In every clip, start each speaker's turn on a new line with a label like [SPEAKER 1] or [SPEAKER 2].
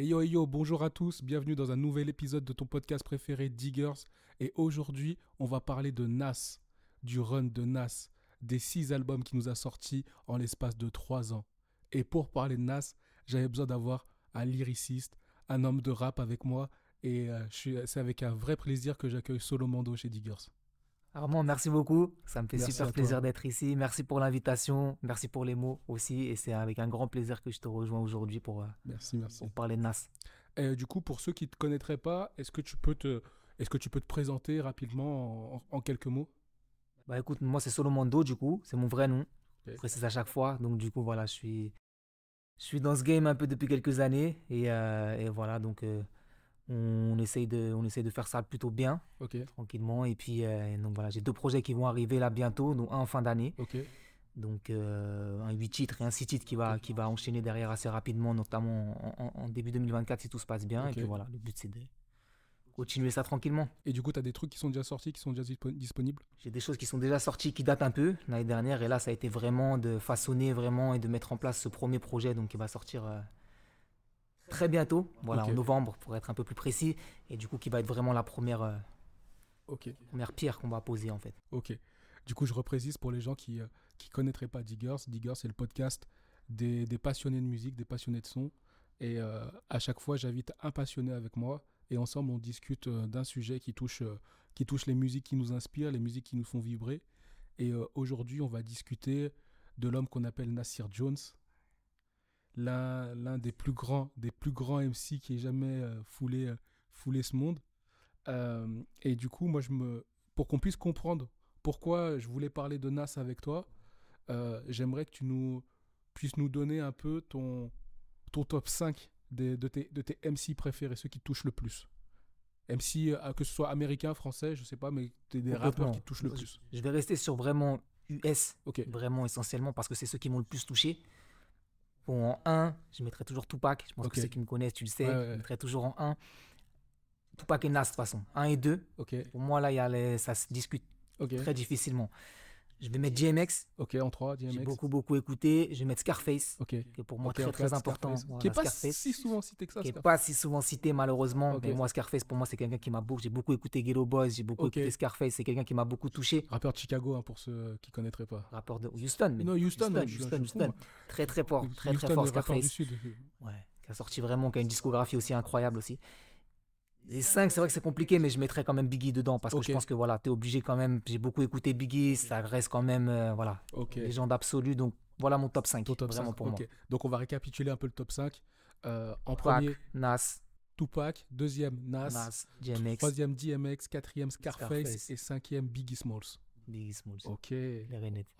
[SPEAKER 1] Et yo yo, bonjour à tous, bienvenue dans un nouvel épisode de ton podcast préféré Diggers. Et aujourd'hui, on va parler de Nas, du run de Nas, des six albums qu'il nous a sortis en l'espace de trois ans. Et pour parler de Nas, j'avais besoin d'avoir un lyriciste, un homme de rap avec moi. Et euh, c'est avec un vrai plaisir que j'accueille Solomando chez Diggers.
[SPEAKER 2] Armand, merci beaucoup. Ça me fait
[SPEAKER 1] Merci
[SPEAKER 2] super plaisir d'être ici. Merci pour l'invitation. Merci pour les mots aussi. Et c'est avec un grand plaisir que je te rejoins aujourd'hui pour, euh,
[SPEAKER 1] Merci, merci.
[SPEAKER 2] pour parler de Nas.
[SPEAKER 1] Et du coup, pour ceux qui ne te connaîtraient pas, est-ce que tu peux te, est-ce que tu peux te présenter rapidement en, en quelques mots?
[SPEAKER 2] Bah écoute, moi c'est Solomando du coup. C'est mon vrai nom.
[SPEAKER 1] Ok.
[SPEAKER 2] Je précise à chaque fois. Donc du coup, voilà, je suis, je suis dans ce game un peu depuis quelques années. Et, euh, et voilà, donc euh, on, essaye de, on essaye de faire ça plutôt bien, tranquillement. Et puis, euh, donc voilà, j'ai deux projets qui vont arriver là bientôt, dont un en fin d'année. Donc euh, un 8 titres et un 6 titres qui va, qui va enchaîner derrière assez rapidement, notamment en, en- en début 2024 si tout se passe bien. Et puis voilà, le but c'est de continuer ça tranquillement.
[SPEAKER 1] Et du coup, tu as des trucs qui sont déjà sortis, qui sont déjà dispo- disponibles?
[SPEAKER 2] J'ai des choses qui sont déjà sorties qui datent un peu l'année dernière et là ça a été vraiment de façonner vraiment et de mettre en place ce premier projet donc qui va sortir euh, très bientôt, voilà en novembre pour être un peu plus précis et du coup qui va être vraiment la première, euh, première pierre qu'on va poser en fait.
[SPEAKER 1] ok. Du coup, je reprécise pour les gens qui ne connaîtraient pas Diggers. Diggers, c'est le podcast des, des passionnés de musique, des passionnés de son. Et euh, à chaque fois, j'invite un passionné avec moi. Et ensemble, on discute euh, d'un sujet qui touche, euh, qui touche les musiques qui nous inspirent, les musiques qui nous font vibrer. Et euh, aujourd'hui, on va discuter de l'homme qu'on appelle Nasir Jones, l'un des plus grands, des plus grands MC qui ait jamais euh, foulé, euh, foulé ce monde. Euh, et du coup, moi, je me, pour qu'on puisse comprendre pourquoi je voulais parler de Nas avec toi, euh, j'aimerais que tu nous puisses nous donner un peu ton, ton top 5 des- de, tes, de tes MC préférés, ceux qui te touchent le plus. MC, que ce soit américain, français, je sais pas, mais t'es des rappeurs qui te touchent le plus.
[SPEAKER 2] Je vais rester sur vraiment US vraiment essentiellement parce que c'est ceux qui m'ont le plus touché. Bon, en 1, je mettrais toujours Tupac. Je pense
[SPEAKER 1] Ok.
[SPEAKER 2] que ceux qui me connaissent, tu le sais,
[SPEAKER 1] Ouais, ouais,
[SPEAKER 2] je
[SPEAKER 1] ouais.
[SPEAKER 2] mettrais toujours en 1. Tupac et Nas, de toute façon. 1 et 2.
[SPEAKER 1] ok,
[SPEAKER 2] Pour moi, là, y a les- ça se discute
[SPEAKER 1] ok.
[SPEAKER 2] très difficilement. Je vais mettre DMX.
[SPEAKER 1] Ok, en 3, DMX.
[SPEAKER 2] J'ai beaucoup, beaucoup écouté. Je vais mettre Scarface,
[SPEAKER 1] Ok.
[SPEAKER 2] qui est pour moi très, très important. Voilà,
[SPEAKER 1] qui est pas
[SPEAKER 2] Scarface,
[SPEAKER 1] si souvent cité que ça.
[SPEAKER 2] qui n'est pas si souvent cité, malheureusement.
[SPEAKER 1] Ok.
[SPEAKER 2] Mais moi, Scarface, pour moi, c'est quelqu'un qui m'a beaucoup. J'ai beaucoup écouté Ghetto Boys, j'ai beaucoup écouté Scarface. C'est quelqu'un qui m'a beaucoup touché.
[SPEAKER 1] Rappeur de Chicago, hein, pour ceux qui connaîtraient pas.
[SPEAKER 2] Rappeur de Houston. mais
[SPEAKER 1] Non, Houston,
[SPEAKER 2] Houston, Houston.
[SPEAKER 1] moi.
[SPEAKER 2] Très, très fort. Très,
[SPEAKER 1] Houston,
[SPEAKER 2] très fort,
[SPEAKER 1] du
[SPEAKER 2] Scarface.
[SPEAKER 1] Sud.
[SPEAKER 2] Ouais, qui a sorti vraiment, qui a une discographie aussi incroyable aussi. Les 5, c'est vrai que c'est compliqué, mais je mettrais quand même Biggie dedans parce que je pense que voilà, t'es obligé quand même. J'ai beaucoup écouté Biggie, ça reste quand même, euh, voilà,
[SPEAKER 1] Ok.
[SPEAKER 2] légende absolue. Donc voilà mon top 5.
[SPEAKER 1] Ton top
[SPEAKER 2] vraiment
[SPEAKER 1] 5.
[SPEAKER 2] pour moi.
[SPEAKER 1] Donc on va récapituler un peu le top 5. Euh, en
[SPEAKER 2] Tupac,
[SPEAKER 1] premier,
[SPEAKER 2] Nas,
[SPEAKER 1] Tupac. Deuxième, Nas.
[SPEAKER 2] Nas, DMX,
[SPEAKER 1] Troisième, DMX. Quatrième, Scarface.
[SPEAKER 2] Scarface.
[SPEAKER 1] Et cinquième, Biggie Smalls.
[SPEAKER 2] Biggie Smalls.
[SPEAKER 1] Ok.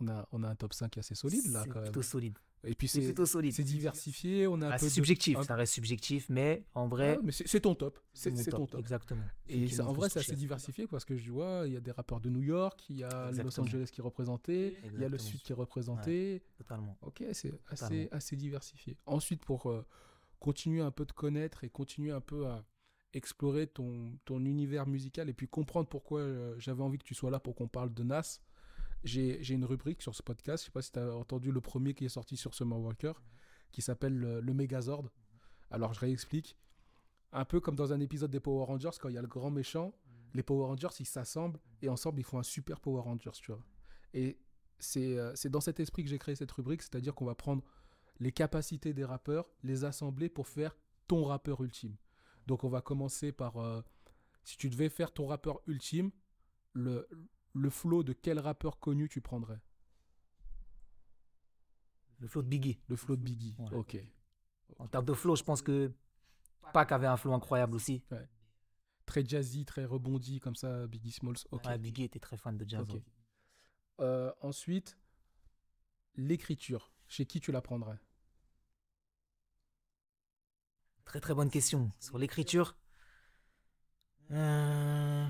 [SPEAKER 1] On a, on a un top 5 assez solide là quand même.
[SPEAKER 2] plutôt solide.
[SPEAKER 1] Et puis
[SPEAKER 2] C'est
[SPEAKER 1] c'est
[SPEAKER 2] plutôt solide.
[SPEAKER 1] c'est diversifié. On a un
[SPEAKER 2] Ah,
[SPEAKER 1] peu
[SPEAKER 2] c'est
[SPEAKER 1] de-
[SPEAKER 2] subjectif, ça reste subjectif, mais en vrai,
[SPEAKER 1] Ouais, mais c'est ton top. C'est ton top.
[SPEAKER 2] Exactement.
[SPEAKER 1] Et ça- en vrai, c'est assez diversifié parce que je vois, il y a des rappeurs de New York, il y a Los. Angeles qui est représenté, il y a le. Sud qui est représenté.
[SPEAKER 2] Totalement.
[SPEAKER 1] Ok, c'est assez, assez diversifié. Ensuite, pour euh, continuer un peu de connaître et continuer un peu à explorer ton, ton univers musical et puis comprendre pourquoi euh, j'avais envie que tu sois là pour qu'on parle de Nas, j'ai une rubrique sur ce podcast. Je sais pas si tu as entendu le premier qui est sorti sur Summer Walker, qui s'appelle le, le Megazord. Alors, je réexplique. Un peu comme dans un épisode des Power Rangers, quand il y a le grand méchant, les Power Rangers, ils s'assemblent et ensemble, ils font un super Power Rangers, tu vois. Et c'est euh, dans cet esprit que j'ai créé cette rubrique, c'est-à-dire qu'on va prendre les capacités des rappeurs, les assembler pour faire ton rappeur ultime. Donc on va commencer par, euh, si tu devais faire ton rappeur ultime, le, le flow de quel rappeur connu tu prendrais?
[SPEAKER 2] Le flow de Biggie.
[SPEAKER 1] Le flow de Biggie.
[SPEAKER 2] Ouais.
[SPEAKER 1] Ok.
[SPEAKER 2] En termes de flow, je pense que Pac avait un flow incroyable aussi.
[SPEAKER 1] Très jazzy, très rebondi comme ça, Biggie Smalls. Ok.
[SPEAKER 2] Ouais, Biggie était très fan de jazz. Ouais.
[SPEAKER 1] Euh, ensuite, l'écriture. Chez qui tu la prendrais?
[SPEAKER 2] Très très bonne question. Sur l'écriture, euh,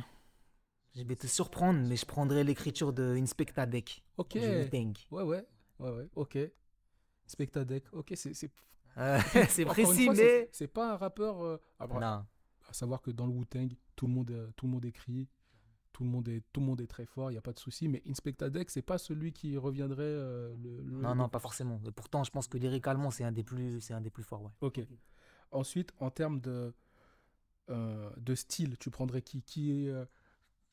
[SPEAKER 2] je vais te surprendre, mais je prendrais l'écriture de Inspecta Deck.
[SPEAKER 1] Ok. Ouais, ouais. Ouais, ouais. Ok. Spectadec. Ok, c'est c'est-
[SPEAKER 2] Euh, précis,
[SPEAKER 1] fois,
[SPEAKER 2] mais.
[SPEAKER 1] C'est pas un rappeur. euh, après,
[SPEAKER 2] Non.
[SPEAKER 1] à savoir que dans le Wu-Tang, tout le monde, euh, tout le monde écrit, tout le monde est, tout le monde est très fort, il y a pas de souci. Mais Inspecta Deck, c'est pas celui qui reviendrait. euh, le, le-
[SPEAKER 2] Non, non, pas forcément. Et pourtant, je pense que lyricalement, c'est un des plus, c'est un des plus forts. Ouais.
[SPEAKER 1] Ok. Ensuite, en termes de, euh, de style, tu prendrais qui? Qui est.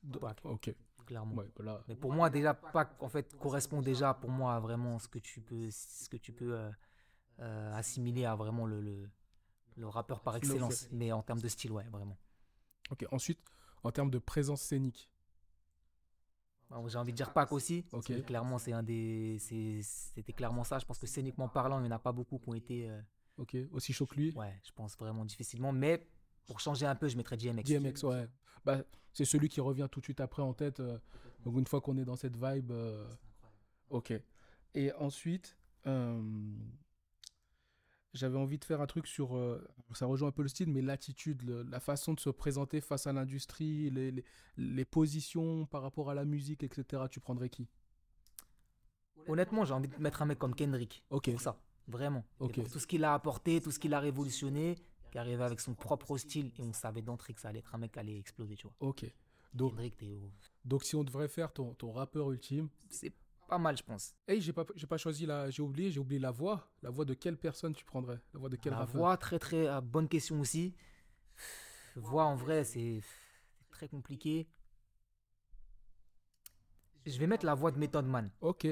[SPEAKER 1] de-
[SPEAKER 2] Tupac.
[SPEAKER 1] Ok.
[SPEAKER 2] clairement.
[SPEAKER 1] Ouais, bah là,
[SPEAKER 2] Mais pour moi, déjà, Pac, en fait, correspond déjà pour moi à vraiment ce que tu peux, ce que tu peux euh, euh, assimiler à vraiment le, le, le rappeur par excellence. Mais en termes de style, ouais, vraiment.
[SPEAKER 1] ok. Ensuite, en termes de présence scénique.
[SPEAKER 2] Alors, J'ai envie de dire Pac aussi. parce
[SPEAKER 1] Ok.
[SPEAKER 2] que clairement, c'est un des, c'était clairement ça. Je pense que scéniquement parlant, il n'y en a pas beaucoup qui ont été, euh,
[SPEAKER 1] Ok. Aussi chaud que lui
[SPEAKER 2] ouais, je pense vraiment difficilement. Mais pour changer un peu, je mettrais DMX.
[SPEAKER 1] DMX, ouais. Bah, c'est celui qui revient tout de suite après en tête. euh, donc une fois qu'on est dans cette vibe. euh, ok. Et ensuite, euh, j'avais envie de faire un truc sur. euh, ça rejoint un peu le style, mais l'attitude, la façon de se présenter face à l'industrie, les, les, les positions par rapport à la musique, etc. Tu prendrais qui?
[SPEAKER 2] Honnêtement, j'ai envie de mettre un mec comme Kendrick.
[SPEAKER 1] Ok.
[SPEAKER 2] Pour ça, vraiment. Et
[SPEAKER 1] Ok.
[SPEAKER 2] pour tout ce qu'il a apporté, tout ce qu'il a révolutionné, qui arrivait avec son propre style, et on savait d'entrée que ça allait être un mec qui allait exploser, tu vois.
[SPEAKER 1] Ok. Donc,
[SPEAKER 2] Kendrick,
[SPEAKER 1] donc si on devrait faire ton, ton rappeur ultime.
[SPEAKER 2] c'est pas mal, je pense.
[SPEAKER 1] Hey, j'ai pas, j'ai pas choisi la. J'ai oublié, j'ai oublié la voix. La voix de quelle personne tu prendrais? La voix de quel
[SPEAKER 2] La
[SPEAKER 1] rappeur?
[SPEAKER 2] voix, très très euh, bonne question aussi. Voix en vrai, c'est très compliqué. Je vais mettre la voix de Method Man.
[SPEAKER 1] Ok,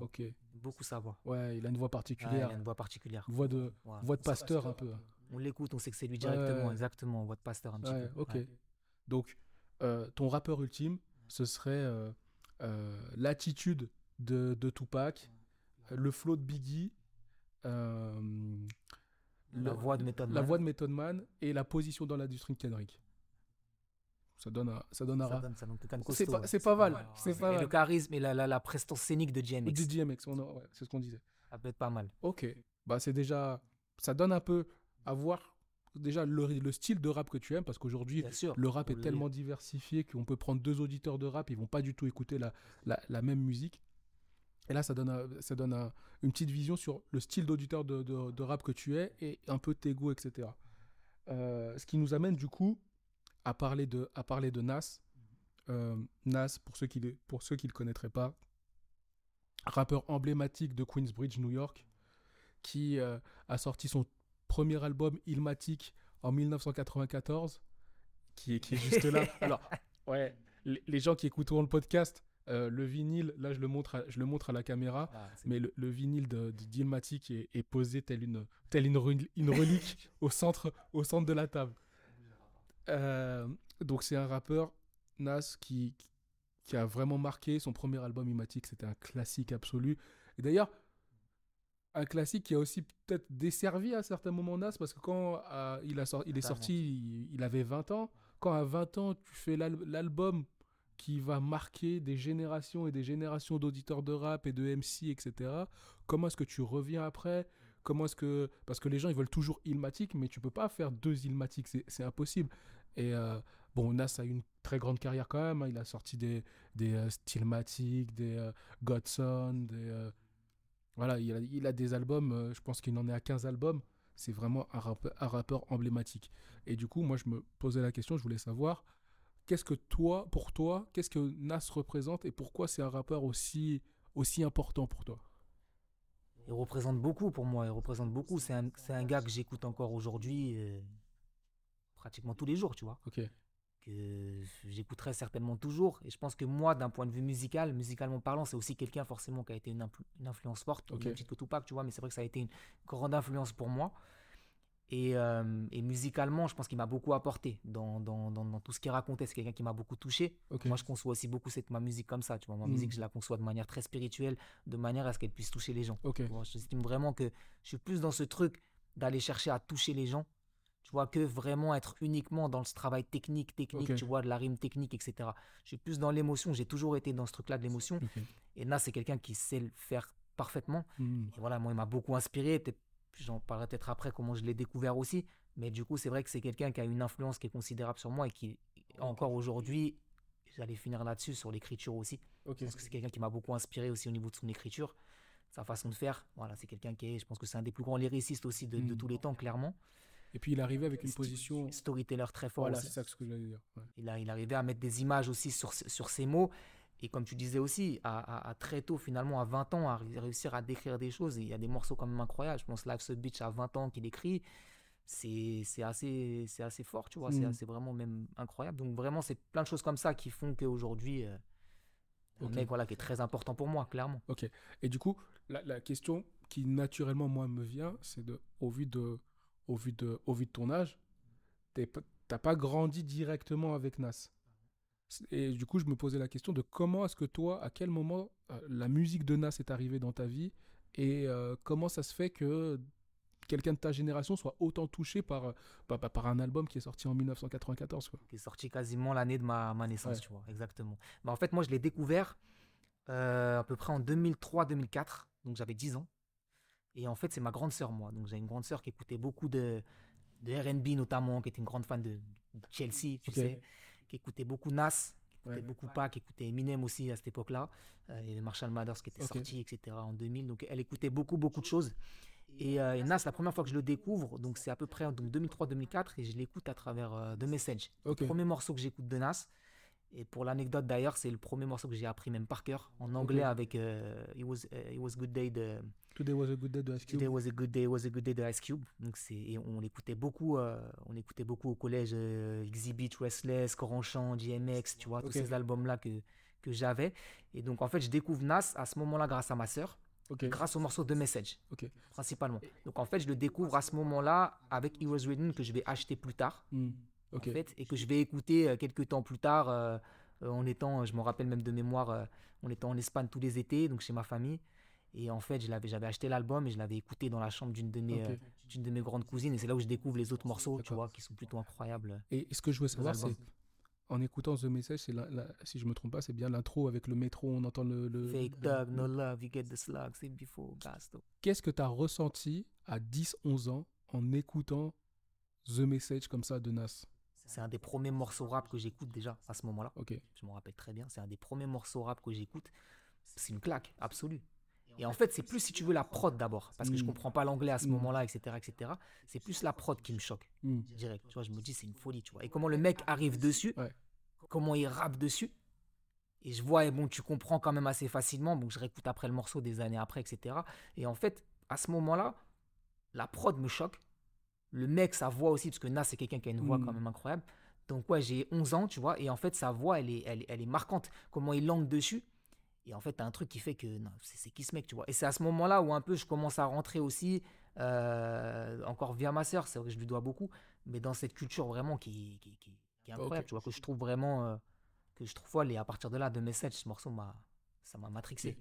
[SPEAKER 1] ok.
[SPEAKER 2] Beaucoup sa voix.
[SPEAKER 1] Ouais, il a une voix
[SPEAKER 2] Ouais, il
[SPEAKER 1] particulière.
[SPEAKER 2] a une voix particulière.
[SPEAKER 1] Voix de,
[SPEAKER 2] Ouais.
[SPEAKER 1] voix de pasteur un peu.
[SPEAKER 2] On l'écoute, on sait que c'est lui directement, exactement. Voix de pasteur un petit peu.
[SPEAKER 1] ok. Donc, euh, ton rappeur ultime, ce serait euh, euh, l'attitude de, de Tupac, le flow de Biggie,
[SPEAKER 2] La
[SPEAKER 1] le-
[SPEAKER 2] voix de Method
[SPEAKER 1] la
[SPEAKER 2] Man.
[SPEAKER 1] voix de Method Man et la position dans l'industrie de Kendrick. Ça donne un, ça donne un
[SPEAKER 2] Ça
[SPEAKER 1] rap.
[SPEAKER 2] donne, ça donne quelqu'un de
[SPEAKER 1] C'est pas,
[SPEAKER 2] ouais.
[SPEAKER 1] c'est pas mal. C'est pas
[SPEAKER 2] Et le
[SPEAKER 1] mal.
[SPEAKER 2] charisme et la, la, la prestance scénique de DMX.
[SPEAKER 1] Du DMX, on a- ouais, c'est ce qu'on disait.
[SPEAKER 2] Ça peut être pas mal.
[SPEAKER 1] Ok, bah c'est déjà, ça donne un peu à voir déjà le, le style de rap que tu aimes parce qu'aujourd'hui le rap est
[SPEAKER 2] le-
[SPEAKER 1] tellement diversifié qu'on peut prendre deux auditeurs de rap, ils vont pas du tout écouter la, la, la même musique. Et là, ça donne, un- ça donne un- une petite vision sur le style d'auditeur de, de- de rap que tu es et un peu tes goûts, etc. Euh, ce qui nous amène du coup à parler de, à parler de Nas. Euh, Nas, pour ceux qui ne pour ceux qui le connaîtraient pas, rappeur emblématique de Queensbridge, New York, qui euh, a sorti son premier album Illmatic en 1994, qui est, qui est juste là. Alors, ouais, les, gens qui écouteront le podcast, euh, le vinyle, là je le montre à, je le montre à la caméra,
[SPEAKER 2] Ah,
[SPEAKER 1] mais le, le vinyle de, d'Illmatic est, est posé tel une, telle une, rel- une relique au, centre, au centre de la table. Euh, donc c'est un rappeur, Nas, qui, qui a vraiment marqué. Son premier album Illmatic, c'était un classique absolu. Et d'ailleurs, un classique qui a aussi peut-être desservi à certains moments Nas, parce que quand euh, il, a il est sorti, il, il avait 20 ans. Quand à 20 ans, tu fais l'al- l'album qui va marquer des générations et des générations d'auditeurs de rap et de MC, etc. Comment est-ce que tu reviens après? Comment est-ce que... Parce que les gens, ils veulent toujours Illmatic, mais tu peux pas faire deux Illmatic, c'est impossible. Et euh, bon, Nas a une très grande carrière quand même. hein. Il a sorti des, des euh, Stillmatic, des Godson, des... voilà, il a, il a des albums, euh, je pense qu'il en est à 15 albums. C'est vraiment un rappeur, un rappeur emblématique. Et du coup, moi, je me posais la question, je voulais savoir, qu'est-ce que toi, pour toi, qu'est-ce que Nas représente et pourquoi c'est un rappeur aussi, aussi important pour toi?
[SPEAKER 2] Il représente beaucoup pour moi. Il représente beaucoup. C'est un, c'est un gars que j'écoute encore aujourd'hui, euh, pratiquement tous les jours, tu vois.
[SPEAKER 1] Ok,
[SPEAKER 2] que j'écouterai certainement toujours. Et je pense que moi, d'un point de vue musical, musicalement parlant, c'est aussi quelqu'un forcément qui a été une, influ- une influence forte,
[SPEAKER 1] Ok.
[SPEAKER 2] au même titre que Tupac, tu vois, mais c'est vrai que ça a été une grande influence pour moi. Et, euh, et musicalement, je pense qu'il m'a beaucoup apporté dans, dans, dans, dans tout ce qu'il racontait. C'est quelqu'un qui m'a beaucoup touché.
[SPEAKER 1] ok.
[SPEAKER 2] Moi, je conçois aussi beaucoup cette, ma musique comme ça. Tu vois, ma musique, je la conçois de manière très spirituelle, de manière à ce qu'elle puisse toucher les gens.
[SPEAKER 1] ok.
[SPEAKER 2] Tu vois, J'estime vraiment que je suis plus dans ce truc d'aller chercher à toucher les gens, tu vois, que vraiment être uniquement dans ce travail technique, technique, tu vois, de la rime technique, etc. Je suis plus dans l'émotion, j'ai toujours été dans ce truc-là de l'émotion. Et Nas, c'est quelqu'un qui sait le faire parfaitement.
[SPEAKER 1] Hmm.
[SPEAKER 2] Et voilà, moi, il m'a beaucoup inspiré. J'en parlerai peut-être après comment je l'ai découvert aussi. Mais du coup, c'est vrai que c'est quelqu'un qui a une influence qui est considérable sur moi et qui, encore aujourd'hui, j'allais finir là-dessus, sur l'écriture aussi. Pense que c'est quelqu'un qui m'a beaucoup inspiré aussi au niveau de son écriture, sa façon de faire. Voilà, c'est quelqu'un qui est, je pense que c'est un des plus grands lyricistes aussi de, de
[SPEAKER 1] Mm.
[SPEAKER 2] tous les temps, clairement.
[SPEAKER 1] Et puis il arrivé avec une position.
[SPEAKER 2] Storyteller très fort.
[SPEAKER 1] Voilà, c'est ça que je voulais dire. ouais.
[SPEAKER 2] Il, a, il arrivait à mettre des images aussi sur, ce- sur ses mots. Et comme tu disais aussi, à, à- à très tôt, finalement, à 20 ans, à ré- réussir à décrire des choses. Et il y a des morceaux quand même incroyables. Je pense Life's a Beach à 20 ans qu'il écrit. c'est assez, assez fort, tu vois. C'est
[SPEAKER 1] Mm.
[SPEAKER 2] assez vraiment même incroyable. Donc, vraiment, c'est plein de choses comme ça qui font qu'aujourd'hui, euh, un
[SPEAKER 1] Ok.
[SPEAKER 2] mec voilà, qui est très important pour moi, clairement.
[SPEAKER 1] Ok. Et du coup, la, la question qui naturellement moi me vient, c'est de, au vu de, au vu de, au vu de ton âge, t'as pas grandi directement avec Nas. Et du coup, je me posais la question de comment est-ce que toi, à quel moment euh, la musique de Nas est arrivée dans ta vie et euh, comment ça se fait que quelqu'un de ta génération soit autant touché par, euh, par, par- par un album qui est sorti en 1994 quoi?
[SPEAKER 2] qui est sorti quasiment l'année de ma, ma naissance,
[SPEAKER 1] Ouais.
[SPEAKER 2] tu vois, exactement. Bah, en fait, moi, je l'ai découvert euh, à peu près en 2003-2004, donc j'avais 10 ans. Et en fait, c'est ma grande sœur, moi. Donc, j'ai une grande sœur qui écoutait beaucoup de, de RB notamment, qui était une grande fan de, de Chelsea, tu sais, qui écoutait beaucoup Nas, qui écoutait
[SPEAKER 1] Ouais.
[SPEAKER 2] beaucoup Pac, qui écoutait Eminem aussi à cette époque-là, euh, et Marshall Mathers qui était
[SPEAKER 1] Ok.
[SPEAKER 2] sorti, etc. en 2000. Donc, elle écoutait beaucoup, beaucoup de choses. Et, euh, et Nas, la première fois que je le découvre, donc c'est à peu près en 2003-2004, et je l'écoute à travers euh, The Message. Le premier morceau que j'écoute de Nas. Et pour l'anecdote d'ailleurs, c'est le premier morceau que j'ai appris même par cœur en anglais avec euh, It, was, euh, It Was Good Day de
[SPEAKER 1] Today was a good day de Ice Cube.
[SPEAKER 2] Today Was a Good Day, Was a Good Day de Ice Cube. Donc c'est et on l'écoutait beaucoup, euh, on écoutait beaucoup au collège euh, Exhibit, Restless, Coranchamp, DMX, tu vois, tous ces albums là que que j'avais. Et donc en fait, je découvre Nas à ce moment-là grâce à ma sœur, grâce au morceau de Message principalement. Donc en fait, je le découvre à ce moment-là avec Heroes Written que je vais acheter plus tard
[SPEAKER 1] Hmm.
[SPEAKER 2] En fait, et que je vais écouter euh, quelques temps plus tard, euh, euh, en étant, je me rappelle même de mémoire, euh, on était en Espagne tous les étés, donc chez ma famille. Et en fait, je l'avais, j'avais acheté l'album et je l'avais écouté dans la chambre d'une de mes,
[SPEAKER 1] Ok.
[SPEAKER 2] euh, d'une de mes grandes cousines. Et c'est là où je découvre les autres morceaux, tu vois, qui sont plutôt incroyables.
[SPEAKER 1] Et ce que je veux savoir, c'est en écoutant The Message, c'est la- la- si je me trompe pas, c'est bien l'intro avec le métro, on entend le. le-
[SPEAKER 2] Fake Dog, No Love, You Get the Slug, C'est Before, Gasto.
[SPEAKER 1] Qu'est-ce que tu as ressenti à 10-11 ans en écoutant The Message comme ça de Nas?
[SPEAKER 2] C'est un des premiers morceaux rap que j'écoute déjà à ce moment-là. Je me rappelle très bien. C'est un des premiers morceaux rap que j'écoute. C'est une claque absolue. Et en fait, c'est plus si tu veux la prod d'abord, parce que je
[SPEAKER 1] Mm.
[SPEAKER 2] comprends pas l'anglais à ce
[SPEAKER 1] Mm.
[SPEAKER 2] moment-là, etc., etc. C'est plus la prod qui me choque
[SPEAKER 1] Hmm.
[SPEAKER 2] direct. Tu vois, je me dis c'est une folie, tu vois. Et comment le mec arrive dessus,
[SPEAKER 1] Ouais.
[SPEAKER 2] comment il rappe dessus. Et je vois, et bon, tu comprends quand même assez facilement. Donc je réécoute après le morceau des années après, etc. Et en fait, à ce moment-là, la prod me choque. Le mec, sa voix aussi, parce que Nas, c'est quelqu'un qui a une voix
[SPEAKER 1] Mm.
[SPEAKER 2] quand même incroyable. Donc ouais, j'ai 11 ans, tu vois, et en fait, sa voix, elle est, elle, elle est marquante. Comment il langue dessus. Et en fait, t'as un truc qui fait que, non, c'est qui ce mec, tu vois. Et c'est à ce moment-là où un peu je commence à rentrer aussi, euh, encore via ma sœur, c'est vrai que je lui dois beaucoup, mais dans cette culture vraiment qui, qui, qui- qui est incroyable, tu vois, que je trouve vraiment, euh, que je trouve folle. Et à partir de là, de Message, ce morceau, m'a, ça m'a matrixé.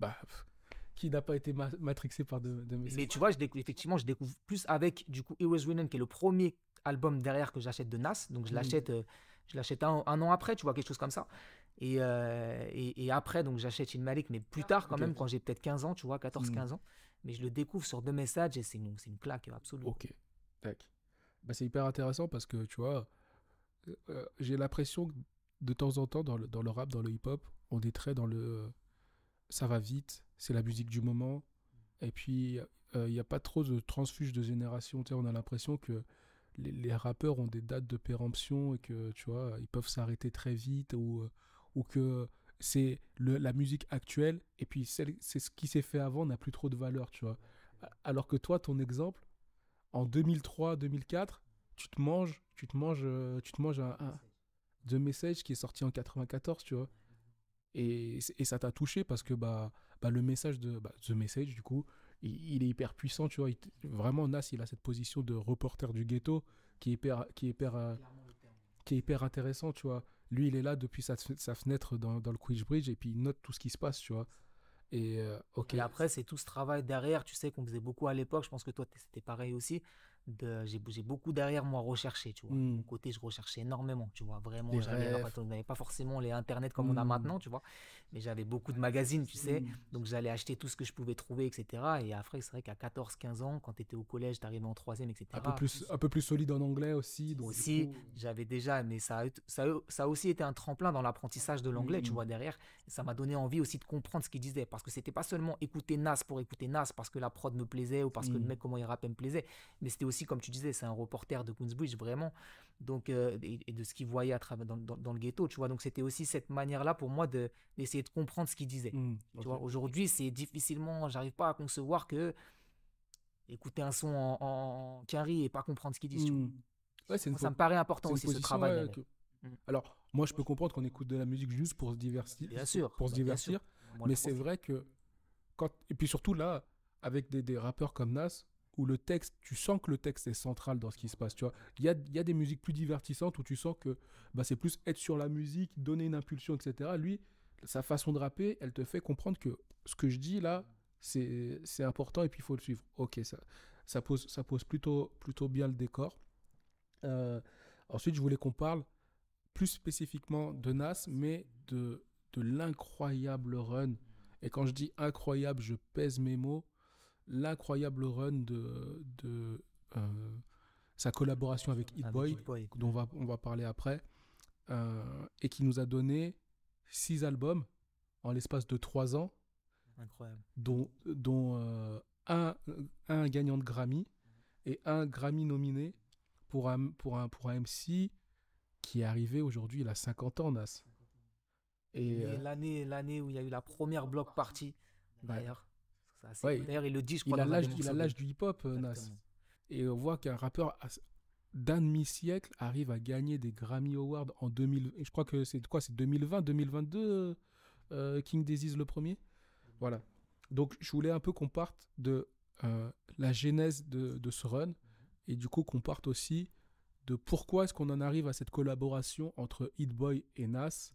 [SPEAKER 1] Bah, pff, qui n'a pas été ma- matrixé par The, The Message
[SPEAKER 2] Mais tu vois, je effectivement, je découvre plus avec du coup Heroes Written, qui est le premier album derrière que j'achète de Nas. Donc je
[SPEAKER 1] Mhm.
[SPEAKER 2] l'achète, euh, je l'achète un, un an après, tu vois, quelque chose comme ça. Et, euh, et, et après, donc j'achète une Malik, mais plus tard quand même, quand j'ai peut-être 15 ans, tu vois, 14-15
[SPEAKER 1] Mhm.
[SPEAKER 2] ans. Mais je le découvre sur deux messages et c'est une, une claque absolue.
[SPEAKER 1] Ok. Tac. Bah, c'est hyper intéressant parce que tu vois, euh, j'ai l'impression que de temps en temps dans le, dans le rap, dans le hip-hop, on est très dans le ça va vite, c'est la musique du moment. Et puis, euh, il n'y a pas trop de transfuge de génération. On a l'impression que les, rappeurs ont des dates de péremption et que, tu vois, ils peuvent s'arrêter très vite ou, euh, ou que c'est la musique actuelle et puis c'est ce qui s'est fait avant n'a plus trop de valeur, tu vois. Alors que toi, ton exemple, en 2003-2004, tu te manges, tu te manges, euh, tu te manges un, un Message qui est sorti en 94, tu vois. Et, et ça t'a touché parce que bah, bah, le message de bah, The Message, du coup, il, est hyper puissant, tu vois. Vraiment, Nas, il a cette position de reporter du ghetto qui est hyper, qui est hyper, euh, qui est hyper intéressant, tu vois. Lui, il est là depuis sa, sa fenêtre dans, dans le Queensbridge et puis il note tout ce qui se passe, tu vois. Et euh.
[SPEAKER 2] Et après, c'est tout ce travail derrière, tu sais, qu'on faisait beaucoup à l'époque. Je pense que toi, c'était pareil aussi. J'ai, j'ai beaucoup derrière moi recherché, tu vois.
[SPEAKER 1] Mm.
[SPEAKER 2] mon côté, je recherchais énormément, tu vois. Vraiment, j'avais, pas forcément les internets comme on a
[SPEAKER 1] Mm.
[SPEAKER 2] maintenant, tu vois. Mais j'avais beaucoup de magazines, tu sais.
[SPEAKER 1] Mm.
[SPEAKER 2] Donc j'allais acheter tout ce que je pouvais trouver, etc. Et après, c'est vrai qu'à 14-15 ans, quand tu étais au collège, tu arrivais en troisième, etc.
[SPEAKER 1] un peu plus, un peu plus solide en anglais aussi. Donc,
[SPEAKER 2] aussi,
[SPEAKER 1] coup,
[SPEAKER 2] j'avais déjà, mais ça ça, ça a aussi été un tremplin dans l'apprentissage de l'anglais, tu
[SPEAKER 1] Mhm.
[SPEAKER 2] vois, derrière. Ça m'a donné envie aussi de comprendre ce qu'il disait, parce que c'était pas seulement écouter Nas pour écouter Nas, parce que la prod me plaisait ou parce que le
[SPEAKER 1] Mhm.
[SPEAKER 2] mec, comment il rappait, me plaisait, mais c'était aussi, comme tu disais, c'est un reporter de Queensbridge, vraiment, donc, euh, et, et de ce qu'il voyait à travers dans, dans- dans le ghetto, tu vois. Donc, c'était aussi cette manière-là pour moi de, d'essayer de comprendre ce qu'il disait.
[SPEAKER 1] mm,
[SPEAKER 2] Tu
[SPEAKER 1] ok.
[SPEAKER 2] vois, aujourd'hui, c'est difficilement, j'arrive pas à concevoir que écouter un son en, en et pas comprendre ce.
[SPEAKER 1] Ouais, c'est une
[SPEAKER 2] Moi, ça me paraît important aussi ce travail.
[SPEAKER 1] ouais,
[SPEAKER 2] derrière.
[SPEAKER 1] que-
[SPEAKER 2] Mm.
[SPEAKER 1] Alors, moi, je peux comprendre qu'on écoute de la musique juste pour se divertir.
[SPEAKER 2] Bien sûr.
[SPEAKER 1] Pour se
[SPEAKER 2] bah,
[SPEAKER 1] divertir.
[SPEAKER 2] Moi,
[SPEAKER 1] mais c'est vrai que quand et puis surtout là avec des, des rappeurs comme Nas où le texte tu sens que le texte est central dans ce qui se passe tu vois. Il y a, des musiques plus divertissantes où tu sens que bah, c'est plus être sur la musique donner une impulsion etc lui sa façon de rapper elle te fait comprendre que ce que je dis là c'est c'est important et puis il faut le suivre. Ok ça ça pose ça pose plutôt plutôt bien le décor. Euh, ensuite je voulais qu'on parle plus spécifiquement de Nas mais de de l'incroyable run. Et quand je dis incroyable, je pèse mes mots. L'incroyable run de, de euh, sa collaboration avec Hit Boy, dont on va, on va parler après, euh, et qui nous a donné six albums en l'espace de trois ans,
[SPEAKER 2] Incroyable.
[SPEAKER 1] dont, dont euh, un, un gagnant de Grammy et un Grammy nominé pour un, pour un, pour un MC qui est arrivé aujourd'hui, il a 50 ans, Nas. Et,
[SPEAKER 2] Et l'année, l'année où il y a eu la première block party, d'ailleurs.
[SPEAKER 1] Ouais,
[SPEAKER 2] D'ailleurs, il le dit, je
[SPEAKER 1] il a l'âge du hip-hop, euh, Nas. Et on voit qu'un rappeur d'un demi-siècle arrive à gagner des Grammy Awards en 2000. et Je crois que c'est quoi C'est 2020, 2022, euh, euh, King Disease le premier? Voilà. Donc je voulais un peu qu'on parte de euh, la genèse de, de ce run et du coup qu'on parte aussi de pourquoi est-ce qu'on en arrive à cette collaboration entre Hit Boy et Nas.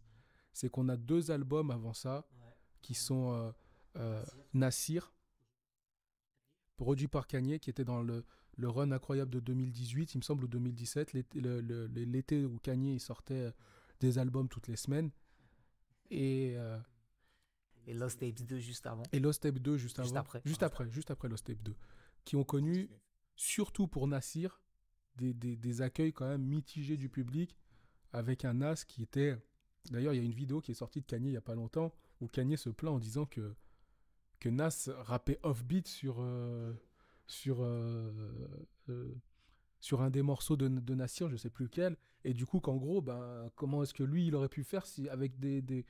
[SPEAKER 1] C'est qu'on a deux albums avant ça qui sont euh, Nasir, produit par Kanye, qui était dans le, le run incroyable de 2018, il me semble, ou 2017, l'été où Kanye il sortait euh, des albums toutes les semaines. Et, euh,
[SPEAKER 2] Et Lost Tapes 2 juste avant.
[SPEAKER 1] et Lost Tape 2 juste,
[SPEAKER 2] Juste
[SPEAKER 1] avant.
[SPEAKER 2] après.
[SPEAKER 1] Juste après, juste après Lost Tape 2. Qui ont connu, surtout pour Nassir, des, des- des accueils quand même mitigés du public, avec un Nas qui était... D'ailleurs, il y a une vidéo qui est sortie de Kanye il n'y a pas longtemps, où Kanye se plaint en disant que, que Nas rappait off-beat sur, euh, sur, euh, euh, sur un des morceaux de, de Nassir, je sais plus lequel, et du coup qu'en gros, ben, comment est-ce que lui, il aurait pu faire si, avec des, des,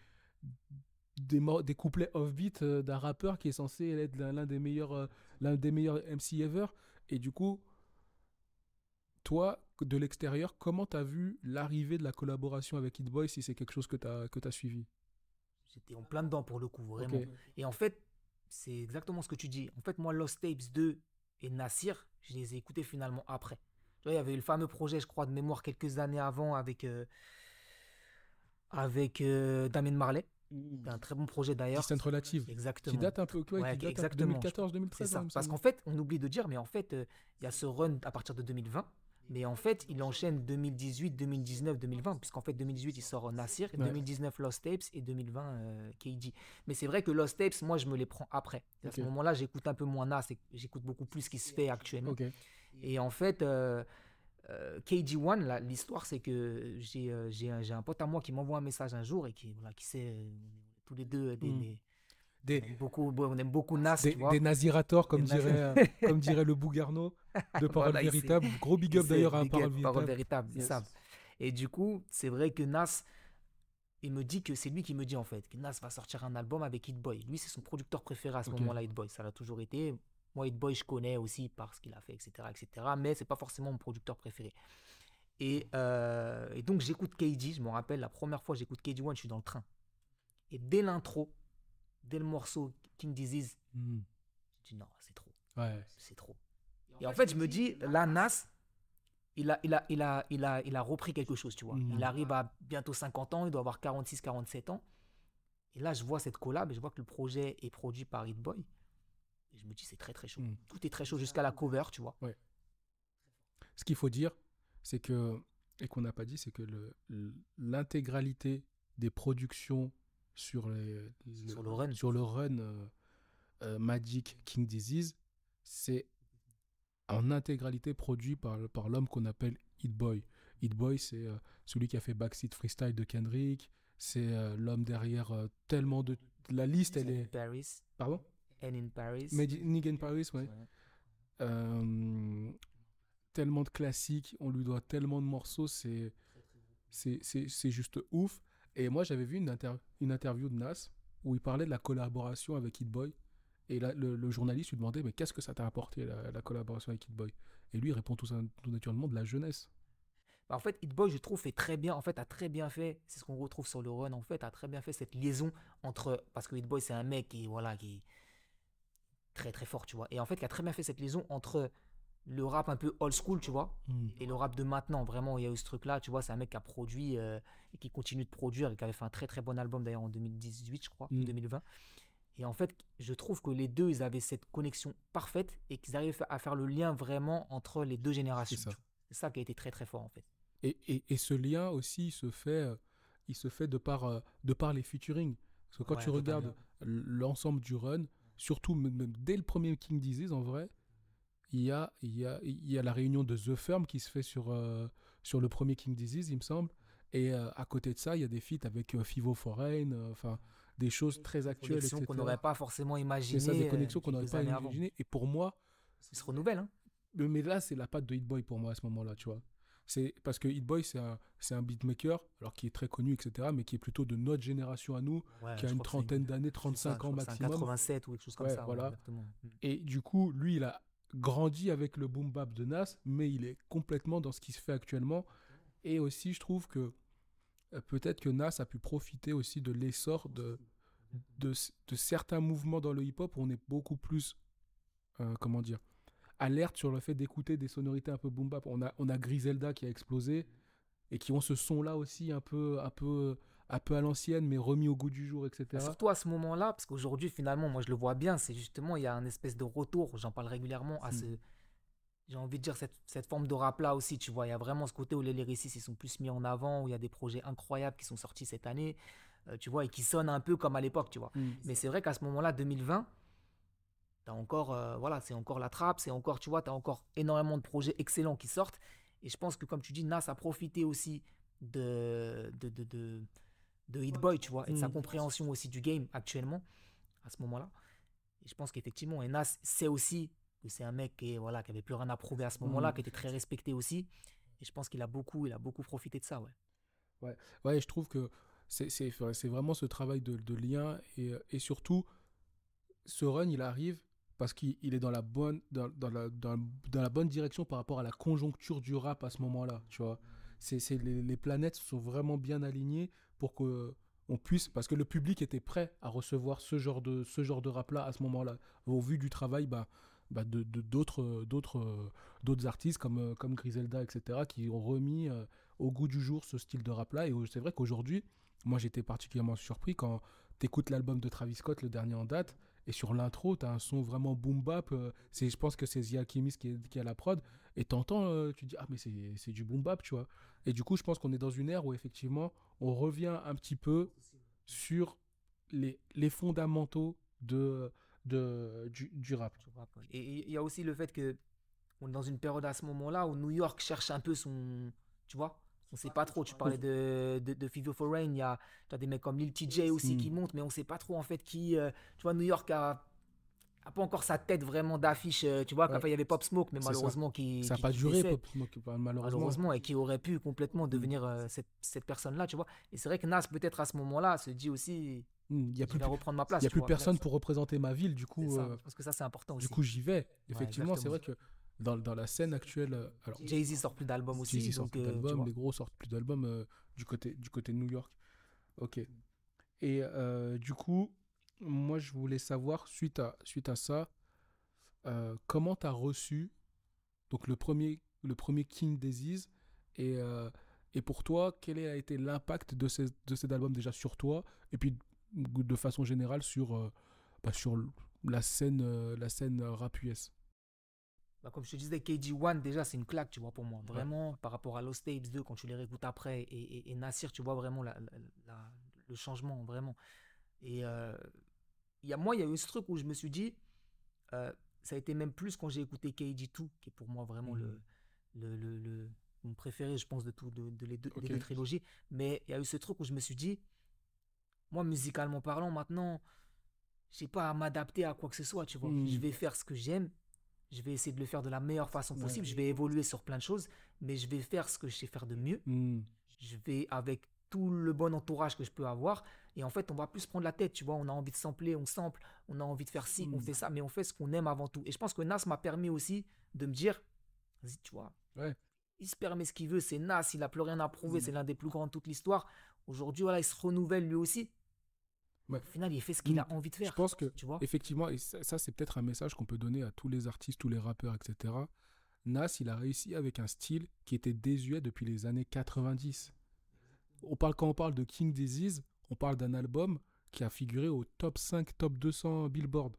[SPEAKER 1] des, couplets off-beat d'un rappeur qui est censé être l'un des meilleurs l'un des meilleurs MC ever? Et du coup toi de l'extérieur comment t'as vu l'arrivée de la collaboration avec Hit Boy si c'est quelque chose que t'as que t'as suivi?
[SPEAKER 2] J'étais en plein dedans pour le coup, vraiment. Et en fait, c'est exactement ce que tu dis. En fait, moi, Lost Tapes 2 et Nassir, je les ai écoutés finalement après. Tu vois, il y avait eu le fameux projet, je crois, de mémoire quelques années avant avec, euh, avec euh, Damien Marley. C'est un très bon projet d'ailleurs.
[SPEAKER 1] Distance relative
[SPEAKER 2] Exactement.
[SPEAKER 1] qui date un peu ouais,
[SPEAKER 2] Ouais,
[SPEAKER 1] qui date
[SPEAKER 2] exactement,
[SPEAKER 1] 2014
[SPEAKER 2] C'est
[SPEAKER 1] 2013
[SPEAKER 2] ça.
[SPEAKER 1] hein, il me
[SPEAKER 2] Parce qu'en fait, on oublie de dire, mais en fait, euh, il y a ce run à partir de 2020. Mais en fait, il enchaîne 2018, 2019, 2020, puisqu'en fait, 2018, il sort Nassir,
[SPEAKER 1] Ouais.
[SPEAKER 2] 2019, Lost Tapes, et 2020, euh, KD. Mais c'est vrai que Lost Tapes, moi, je me les prends après. À ce moment-là, j'écoute un peu moins Nas, et j'écoute beaucoup plus ce qui se fait actuellement. Et en fait, euh, euh, KD1, là, l'histoire, c'est que j'ai euh, un, un pote à moi qui m'envoie un message un jour et qui, voilà, qui sait, euh, tous les deux, des,
[SPEAKER 1] Mm.
[SPEAKER 2] des-
[SPEAKER 1] des,
[SPEAKER 2] on, aime beaucoup, on aime beaucoup Nas,
[SPEAKER 1] des,
[SPEAKER 2] tu vois.
[SPEAKER 1] des nazirators comme
[SPEAKER 2] Des
[SPEAKER 1] dirait euh, comme dirait le Bougarno de Parole
[SPEAKER 2] Voilà,
[SPEAKER 1] Véritable gros big up d'ailleurs à Parole
[SPEAKER 2] up, Parole
[SPEAKER 1] Véritable
[SPEAKER 2] véritable,
[SPEAKER 1] Yes.
[SPEAKER 2] Et du coup, c'est vrai que Nas, il me dit que c'est lui qui me dit en fait que Nas va sortir un album avec Hit Boy. Lui, c'est son producteur préféré à ce moment-là, Hit Boy. Ça l'a toujours été. Moi, Hit Boy, je connais aussi par ce qu'il a fait, etc., etc. Mais c'est pas forcément mon producteur préféré. Et, euh, et donc, j'écoute KD. Je me rappelle, la première fois que j'écoute KD One, je suis dans le train. Et dès l'intro, dès le morceau King Disease,
[SPEAKER 1] Hmm.
[SPEAKER 2] je dis non, c'est trop
[SPEAKER 1] ouais
[SPEAKER 2] c'est trop. Et en fait, je me dis, là, Nas, il a, il a, il a, il a, il a repris quelque chose, tu vois.
[SPEAKER 1] Mhm.
[SPEAKER 2] Il arrive à bientôt 50 ans, il doit avoir 46, 47 ans. Et là, je vois cette collab et je vois que le projet est produit par Hit Boy. Et je me dis, c'est très, très chaud.
[SPEAKER 1] Mhm.
[SPEAKER 2] Tout est très chaud jusqu'à la cover, tu vois.
[SPEAKER 1] ce qu'il faut dire, c'est que, et qu'on n'a pas dit, c'est que l'intégralité des productions sur, les,
[SPEAKER 2] Sur le run.
[SPEAKER 1] sur le run, euh, euh, Magic King Disease, c'est en intégralité produit par, par l'homme qu'on appelle Hit Boy. Hit Boy, c'est euh, celui qui a fait Backseat Freestyle de Kendrick, c'est l'homme derrière tellement de... La liste, elle est...
[SPEAKER 2] Paris?
[SPEAKER 1] Pardon?
[SPEAKER 2] And in Paris?
[SPEAKER 1] Made in Paris, ouais.
[SPEAKER 2] Ouais.
[SPEAKER 1] Tellement de classiques, on lui doit tellement de morceaux, c'est- c'est juste ouf. Et moi, j'avais vu une, inter- une interview de Nas où il parlait de la collaboration avec Hit Boy. Et là, le, journaliste lui demandait Mais qu'est-ce que ça t'a apporté, la, la collaboration avec Hit Boy? Et lui, il répond tout, tout naturellement de la jeunesse.
[SPEAKER 2] Bah, en fait, Hit Boy, je trouve, fait très bien. En fait, a très bien fait. C'est ce qu'on retrouve sur le run. En fait, a très bien fait cette liaison entre. Parce que Hit Boy, c'est un mec qui, voilà, qui très très fort, tu vois. Et en fait, qui a très bien fait cette liaison entre le rap un peu old school, tu vois, et le rap de maintenant. Vraiment, il y a eu ce truc-là, tu vois. C'est un mec qui a produit euh, et qui continue de produire et qui avait fait un très très bon album d'ailleurs en 2018, je crois, ou
[SPEAKER 1] Mm.
[SPEAKER 2] 2020. Et en fait, je trouve que les deux, ils avaient cette connexion parfaite et qu'ils arrivaient à faire le lien vraiment entre les deux générations.
[SPEAKER 1] ça.
[SPEAKER 2] C'est ça qui a été très très fort en fait.
[SPEAKER 1] Et, et, et ce lien aussi, il se fait, euh, il se fait de, par, euh, de par les featuring. Parce que quand
[SPEAKER 2] Ouais,
[SPEAKER 1] tu regardes l'ensemble du run, surtout même dès le premier King Disease, en vrai, il y a, il y, a, il y a la réunion de The Firm qui se fait sur, euh, sur le premier King Disease, il me semble. Et euh, à côté de ça, il y a des feats avec euh, Fivo Foreign, euh, enfin des choses très actuelles,
[SPEAKER 2] Connexion
[SPEAKER 1] etc.
[SPEAKER 2] qu'on n'aurait pas forcément
[SPEAKER 1] C'est
[SPEAKER 2] imaginé.
[SPEAKER 1] ça, des connexions qu'on n'aurait pas imaginées. Et pour moi,
[SPEAKER 2] Ils se renouvellent, hein.
[SPEAKER 1] mais là, c'est la patte de Hit Boy pour moi à ce moment-là, tu vois. C'est parce que Hit Boy, c'est un, un beatmaker, alors qui est très connu, etc., mais qui est plutôt de notre génération à nous,
[SPEAKER 2] Ouais,
[SPEAKER 1] qui a une trentaine d'années,
[SPEAKER 2] c'est ça,
[SPEAKER 1] 35
[SPEAKER 2] je
[SPEAKER 1] ans maximum.
[SPEAKER 2] 87 ou quelque chose comme
[SPEAKER 1] Ouais,
[SPEAKER 2] ça.
[SPEAKER 1] voilà. Et du coup, lui, il a grandi avec le boom bap de Nas, mais il est complètement dans ce qui se fait actuellement. Et aussi, je trouve que euh, peut-être que Nas a pu profiter aussi de l'essor de, de, certains mouvements dans le hip-hop où on est beaucoup plus, euh, comment dire, alerte sur le fait d'écouter des sonorités un peu boom bap. On a, on a Griselda qui a explosé et qui ont ce son-là aussi un peu, un peu, un peu à l'ancienne, mais remis au goût du jour, etc.
[SPEAKER 2] Bah, Surtout à ce moment-là, parce qu'aujourd'hui, finalement, moi je le vois bien, c'est justement, il y a un espèce de retour, j'en parle régulièrement, à
[SPEAKER 1] Mm.
[SPEAKER 2] ce. J'ai envie de dire cette, cette forme de rap-là aussi, tu vois. Il y a vraiment ce côté où les lyricistes ils sont plus mis en avant, où il y a des projets incroyables qui sont sortis cette année, euh, tu vois, et qui sonnent un peu comme à l'époque, tu vois.
[SPEAKER 1] Mm.
[SPEAKER 2] Mais c'est vrai qu'à ce moment-là, 2020, t'as encore, euh, voilà, c'est encore la trappe, c'est encore, tu vois, t'as encore énormément de projets excellents qui sortent. Et je pense que, comme tu dis, Nas a profité aussi de, de, de, de, de Hit Boy, tu vois, et de sa
[SPEAKER 1] Mm.
[SPEAKER 2] compréhension aussi du game actuellement, à ce moment-là. Et je pense qu'effectivement, et Nas sait aussi que c'est un mec qui, est, voilà, qui avait plus rien à prouver à ce moment-là,
[SPEAKER 1] Mm.
[SPEAKER 2] qui était très respecté aussi. Et je pense qu'il a beaucoup, il a beaucoup profité de ça, ouais.
[SPEAKER 1] Ouais, je trouve que c'est vraiment ce travail de, de lien et, euh, et surtout, ce run, il arrive parce qu'il il est dans la, bonne, dans, dans la, dans, dans la bonne direction par rapport à la conjoncture du rap à ce moment-là, tu vois. C'est c'est- les, les planètes sont vraiment bien alignées pour que on puisse, parce que le public était prêt à recevoir ce genre de, ce genre de rap-là à ce moment-là, au vu du travail bah, bah, de d'autres d'autres euh, d'autres artistes comme, euh, comme Griselda, etc., qui ont remis euh, au goût du jour ce style de rap-là. Et c'est vrai qu'aujourd'hui, moi j'étais particulièrement surpris quand tu écoutes l'album de Travis Scott, le dernier en date, et sur l'intro, tu as un son vraiment boom bap. euh, je pense que c'est The Alchemist qui est, qui à la prod. Et t'entends, euh, tu dis, ah, mais c'est, du boom bap, tu vois. Et du coup, je pense qu'on est dans une ère où effectivement, on revient un petit peu sur les, les fondamentaux de, de, du, du rap.
[SPEAKER 2] Et il y a aussi le fait que on est dans une période à ce moment-là où New York cherche un peu son. Tu vois On sait pas trop. Tu parlais de, de, de Fever for Rain. Il y a, as des mecs comme Lil TJ aussi
[SPEAKER 1] Mm.
[SPEAKER 2] qui montent, mais on sait pas trop en fait qui. euh, tu vois, New York a, a pas encore sa tête vraiment d'affiche. euh, Tu vois,
[SPEAKER 1] Ouais.
[SPEAKER 2] qu'après il y avait Pop Smoke, mais
[SPEAKER 1] C'est ça.
[SPEAKER 2] malheureusement qui.
[SPEAKER 1] Ça n'a pas
[SPEAKER 2] qui
[SPEAKER 1] duré. Pop Smoke, malheureusement.
[SPEAKER 2] Malheureusement, et qui aurait pu complètement devenir euh, cette, cette personne-là, tu vois. Et c'est vrai que Nas, peut-être à ce moment-là, se dit aussi,
[SPEAKER 1] Hmm, Il n'y a plus,
[SPEAKER 2] reprendre ma place.
[SPEAKER 1] il y a plus
[SPEAKER 2] vois.
[SPEAKER 1] personne pour représenter ma ville, du coup. Euh,
[SPEAKER 2] pense que ça, c'est important
[SPEAKER 1] Du
[SPEAKER 2] aussi.
[SPEAKER 1] coup, j'y vais. Effectivement, c'est vrai que dans, dans la scène actuelle, euh, alors
[SPEAKER 2] Jay-Z sort plus d'albums aussi.
[SPEAKER 1] Jay-Z sort plus
[SPEAKER 2] euh,
[SPEAKER 1] d'albums, les gros sortent plus d'albums euh, du côté du côté de New York. Ok. Et du coup, moi, je voulais savoir suite à suite à ça, euh, comment tu as reçu donc le premier le premier King Disease et euh, et pour toi, quel a été l'impact de ces de cet album déjà sur toi et puis de façon générale sur euh, bah, sur la scène la scène rap US.
[SPEAKER 2] Bah, comme je te disais, KG1, déjà, c'est une claque, tu vois, pour moi. Vraiment, par rapport à Lost Tapes 2, quand tu les réécoutes après, et, et, et Nassir, tu vois vraiment la- la- la- le changement, vraiment. Et euh, il y a, moi, il y a eu ce truc où je me suis dit, euh, ça a été même plus quand j'ai écouté KG2, qui est pour moi vraiment le, le, le, le- mon préféré, je pense, de, tout, de, de les deux, des
[SPEAKER 1] Ok.
[SPEAKER 2] deux trilogies. Mais il y a eu ce truc où je me suis dit, moi, musicalement parlant, maintenant, je sais pas à m'adapter à quoi que ce soit, tu vois.
[SPEAKER 1] Mhm.
[SPEAKER 2] Je vais faire ce que j'aime. Je vais essayer de le faire de la meilleure façon
[SPEAKER 1] Ouais.
[SPEAKER 2] possible. Je vais évoluer sur plein de choses, mais je vais faire ce que je sais faire de mieux.
[SPEAKER 1] Hmm.
[SPEAKER 2] Je vais avec tout le bon entourage que je peux avoir Et en fait, on va plus prendre la tête, tu vois. On a envie de sampler, on sample, on a envie de faire ci, on
[SPEAKER 1] Mm.
[SPEAKER 2] fait ça, mais on fait ce qu'on aime avant tout. Et je pense que Nas m'a permis aussi de me dire, vas-y, tu vois,
[SPEAKER 1] Ouais.
[SPEAKER 2] il se permet ce qu'il veut, c'est Nas, il a plus rien à prouver,
[SPEAKER 1] Mm.
[SPEAKER 2] c'est l'un des plus grands de toute l'histoire. Aujourd'hui, voilà, il se renouvelle lui aussi.
[SPEAKER 1] Ouais.
[SPEAKER 2] Au final, il fait ce qu'il
[SPEAKER 1] Mm.
[SPEAKER 2] a envie de faire.
[SPEAKER 1] Je pense que,
[SPEAKER 2] tu vois.
[SPEAKER 1] effectivement, et ça, ça, c'est peut-être un message qu'on peut donner à tous les artistes, tous les rappeurs, etc. Nas, il a réussi avec un style qui était désuet depuis les années 90. On parle, quand on parle de King Disease, on parle d'un album qui a figuré au top 5, top 200 Billboard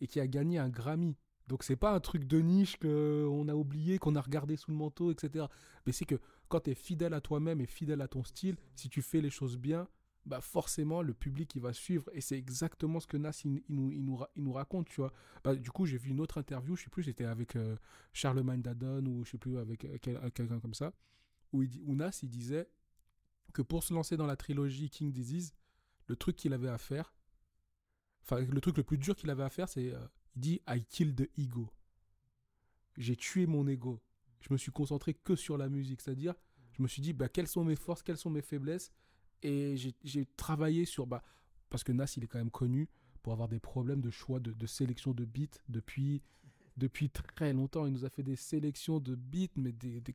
[SPEAKER 1] et qui a gagné un Grammy. Donc c'est pas un truc de niche qu'on a oublié, qu'on a regardé sous le manteau, etc. Mais c'est que quand tu es fidèle à toi-même et fidèle à ton style, si tu fais les choses bien, bah forcément le public il va suivre. Et c'est exactement ce que Nas il, nous, il, nous, il nous raconte tu vois. Bah, du coup j'ai vu une autre interview je sais plus c'était avec euh, Charlemagne Dadon ou je sais plus avec euh, quel- quelqu'un comme ça où, il où Nas il disait que pour se lancer dans la trilogie King Disease le truc qu'il avait à faire enfin le truc le plus dur qu'il avait à faire c'est euh, il dit I killed the ego j'ai tué mon ego. Je me suis concentré que sur la musique c'est à dire je me suis dit bah, quelles sont mes forces quelles sont mes faiblesses et j'ai- travaillé sur. Bah, parce que Nas, il est quand même connu pour avoir des problèmes de choix de, de sélection de beats depuis, depuis très longtemps. Il nous a fait des sélections de beats, mais des, des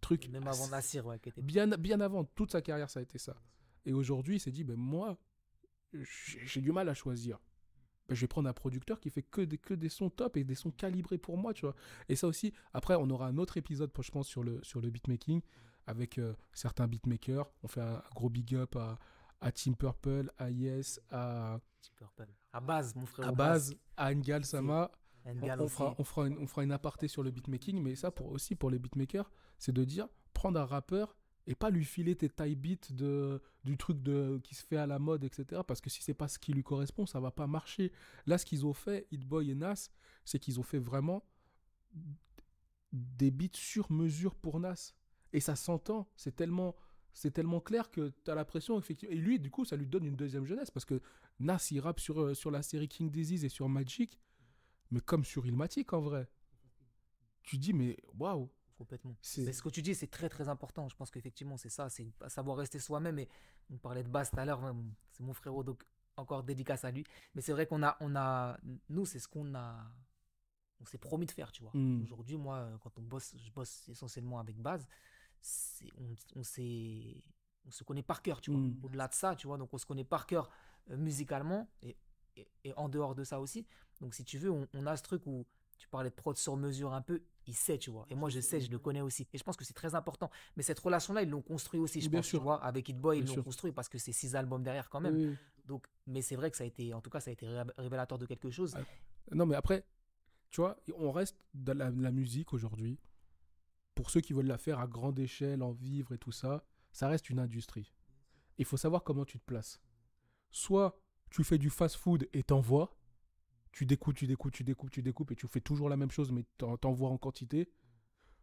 [SPEAKER 1] trucs.
[SPEAKER 2] Même avant Nassir, ouais, qui était
[SPEAKER 1] Bien, bien avant, toute sa carrière, ça a été ça. Et aujourd'hui, il s'est dit ben, moi, j'ai j'ai du mal à choisir. Ben, je vais prendre un producteur qui fait que des, que des sons top et des sons calibrés pour moi, tu vois. Et ça aussi, après, on aura un autre épisode, je pense, sur le, sur le beatmaking avec euh, certains beatmakers. On fait un, un gros big up à, à Team Purple, à Yes, à,
[SPEAKER 2] Petit Purple. À base, mon frère.
[SPEAKER 1] à Baz, à Ngal Sama. On, fera, on, fera une, on fera une aparté sur le beatmaking, mais ça pour, aussi pour les beatmakers, c'est de dire prendre un rappeur et pas lui filer tes taille beats de, du truc de, qui se fait à la mode, etc. Parce que si c'est pas ce qui lui correspond, ça va pas marcher. Là, ce qu'ils ont fait, Hit Boy et Nas, c'est qu'ils ont fait vraiment des beats sur mesure pour Nas. Et ça s'entend, c'est tellement, c'est tellement clair que tu as l'impression, effectivement. Et lui, du coup, ça lui donne une deuxième jeunesse parce que Nas, il rappe sur, euh, sur la série King Disease et sur Magic, mais comme sur Ilmatic en vrai. Tu dis, mais waouh!
[SPEAKER 2] Complètement. Mais ce que tu dis, c'est très très important. Je pense qu'effectivement, c'est ça, c'est savoir rester soi-même. Et on parlait de Bass tout à l'heure, c'est mon frérot, donc encore dédicace à lui. Mais c'est vrai qu'on a, on a, nous, c'est ce qu'on a, on s'est promis de faire, tu vois.
[SPEAKER 1] Mm.
[SPEAKER 2] Aujourd'hui, moi, quand on bosse, je bosse essentiellement avec c'est, on, on s'est, on se connaît par cœur, tu vois.
[SPEAKER 1] Mm.
[SPEAKER 2] Au-delà de ça, tu vois, donc on se connaît par cœur euh, musicalement et, et, et en dehors de ça aussi. Donc si tu veux, on, on a ce truc où tu parlais de prod sur mesure un peu, il sait, tu vois. Et moi, je sais, je le connais aussi. Et je pense que c'est très important. Mais cette relation-là, ils l'ont construit aussi, je
[SPEAKER 1] Bien
[SPEAKER 2] pense,
[SPEAKER 1] sûr.
[SPEAKER 2] tu vois. Avec Hit Boy, ils l'ont construit parce que c'est six albums derrière quand même.
[SPEAKER 1] Oui.
[SPEAKER 2] Donc, mais c'est vrai que ça a été, en tout cas, ça a été ré- révélateur de quelque chose.
[SPEAKER 1] Ah, Non, mais après, tu vois, on reste dans la, la musique aujourd'hui. Pour ceux qui veulent la faire à grande échelle, en vivre et tout ça, ça reste une industrie. Il faut savoir comment tu te places. Soit tu fais du fast-food et t'envoies, tu découpes, tu découpes, tu découpes, tu découpes et tu fais toujours la même chose mais t'en- t'envoies en quantité.